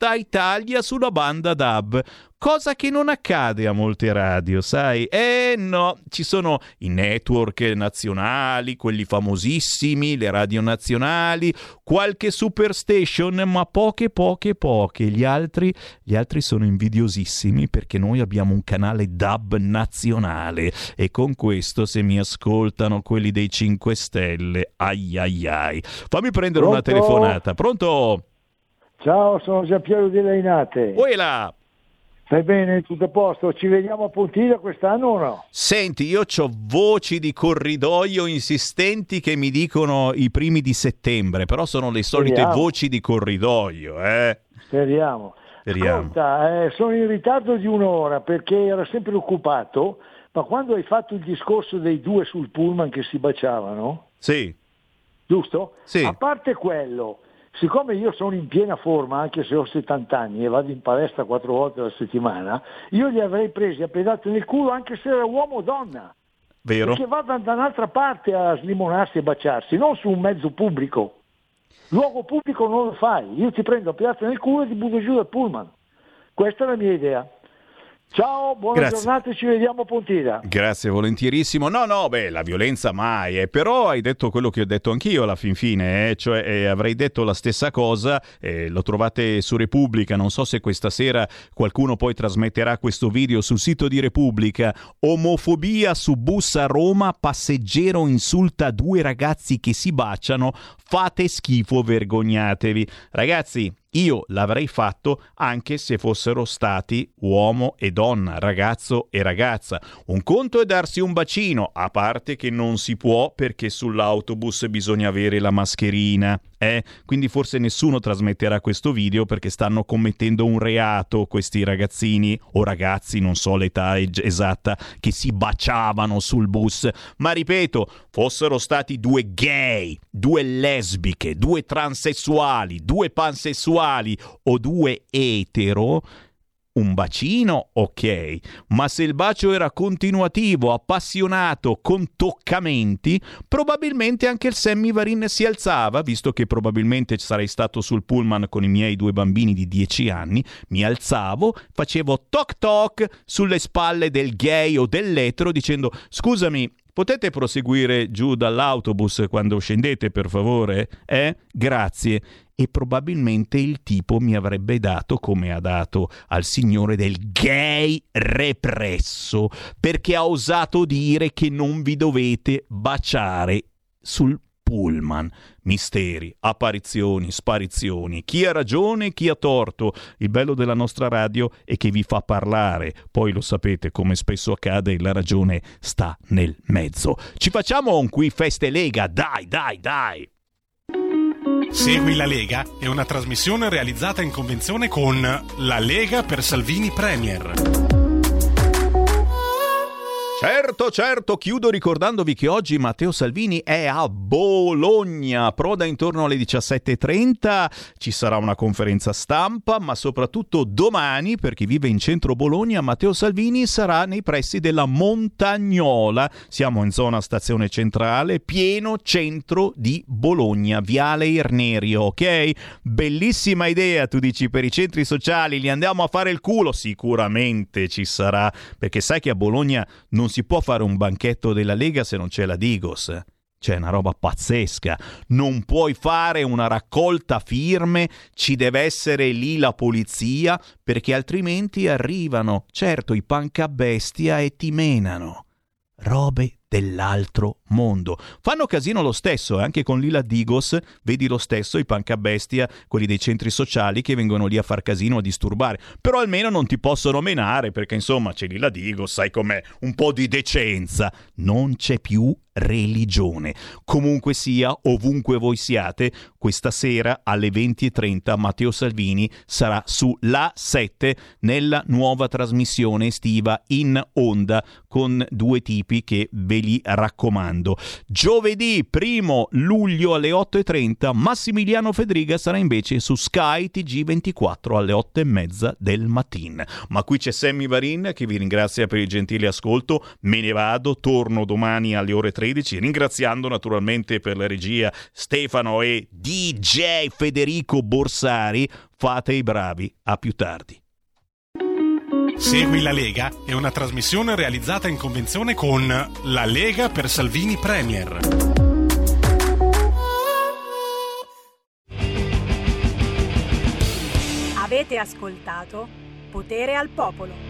tutta Italia sulla banda DAB cosa che non accade a molte radio, sai? Eh no, ci sono i network nazionali, quelli famosissimi, le radio nazionali, qualche superstation, ma poche, poche, poche. Gli altri, gli altri sono invidiosissimi perché noi abbiamo un canale DAB nazionale e con questo se mi ascoltano quelli dei 5 Stelle, ai ai ai. Fammi prendere una Pronto? telefonata. Pronto? Ciao, sono Giampiero di Leinate. Uela! Stai bene? Tutto a posto? Ci vediamo a Pontiglia quest'anno o no? Senti, io ho voci di corridoio insistenti che mi dicono i primi di settembre, però sono le solite Speriamo. voci di corridoio, eh? Speriamo. Speriamo. Ascolta, eh, sono in ritardo di un'ora perché ero sempre occupato, ma quando hai fatto il discorso dei due sul pullman che si baciavano, Sì. giusto? Sì. A parte quello, siccome io sono in piena forma, anche se ho 70 anni e vado in palestra quattro volte alla settimana, io li avrei presi a pedate nel culo anche se era uomo o donna. Vero? Perché vadano da un'altra parte a slimonarsi e baciarsi, non su un mezzo pubblico. Luogo pubblico non lo fai, io ti prendo a pedate nel culo e ti butto giù dal pullman. Questa è la mia idea. Ciao, buona Grazie. giornata e ci vediamo a Pontida. Grazie, volentierissimo. No, no, beh, la violenza mai, eh, però hai detto quello che ho detto anch'io alla fin fine, eh, cioè eh, avrei detto la stessa cosa, eh, lo trovate su Repubblica, non so se questa sera qualcuno poi trasmetterà questo video sul sito di Repubblica. Omofobia su bus a Roma, passeggero insulta due ragazzi che si baciano, fate schifo, vergognatevi. Ragazzi, io l'avrei fatto anche se fossero stati uomo e donna, ragazzo e ragazza. Un conto è darsi un bacino, a parte che non si può perché sull'autobus bisogna avere la mascherina. Eh? Quindi forse nessuno trasmetterà questo video perché stanno commettendo un reato questi ragazzini o ragazzi, non so l'età esatta, che si baciavano sul bus. Ma ripeto, fossero stati due gay, due lesbiche, due transessuali, due pansessuali o due etero, un bacino, ok, ma se il bacio era continuativo, appassionato, con toccamenti, probabilmente anche il Sammy Varin si alzava, visto che probabilmente sarei stato sul pullman con i miei due bambini di 10 anni, mi alzavo, facevo toc toc sulle spalle del gay o dell'etero dicendo scusami, Potete proseguire giù dall'autobus quando scendete, per favore? Eh? Grazie. E probabilmente il tipo mi avrebbe dato, come ha dato al signore del gay represso, perché ha osato dire che non vi dovete baciare sul pullman. Misteri, apparizioni, sparizioni. Chi ha ragione, chi ha torto. Il bello della nostra radio è che vi fa parlare. Poi lo sapete, come spesso accade, la ragione sta nel mezzo. Ci facciamo un qui feste Lega, dai, dai, dai. Segui la Lega è una trasmissione realizzata in convenzione con La Lega per Salvini Premier. Certo, certo, chiudo ricordandovi che oggi Matteo Salvini è a Bologna, proda intorno alle 17.30, ci sarà una conferenza stampa, ma soprattutto domani, per chi vive in centro Bologna, Matteo Salvini sarà nei pressi della Montagnola, siamo in zona stazione centrale, pieno centro di Bologna, Viale Irnerio, ok? Bellissima idea, tu dici, per i centri sociali, li andiamo a fare il culo? Sicuramente ci sarà, perché sai che a Bologna non si può fare un banchetto della Lega se non c'è la Digos. C'è una roba pazzesca. Non puoi fare una raccolta firme, ci deve essere lì la polizia, perché altrimenti arrivano, certo, i pancabestia e ti menano. Robe dell'altro mondo. Fanno casino lo stesso, eh? anche con Lila Digos, vedi lo stesso, i pancabestia, quelli dei centri sociali che vengono lì a far casino, a disturbare. Però almeno non ti possono menare, perché insomma c'è Lila Digos, sai com'è, un po' di decenza. Non c'è più religione. Comunque sia, ovunque voi siate, questa sera alle 20.30 Matteo Salvini sarà su La 7 nella nuova trasmissione estiva in onda con due tipi che ve li raccomando. Giovedì 1 luglio alle 8.30 Massimiliano Fedriga sarà invece su Sky TG24 alle 8.30 del mattino. Ma qui c'è Sammy Varin che vi ringrazia per il gentile ascolto. Me ne vado, torno domani alle ore 13 ringraziando naturalmente per la regia Stefano e DJ Federico Borsari. Fate i bravi, a più tardi. Segui la Lega è una trasmissione realizzata in convenzione con La Lega per Salvini Premier. Avete ascoltato Potere al Popolo.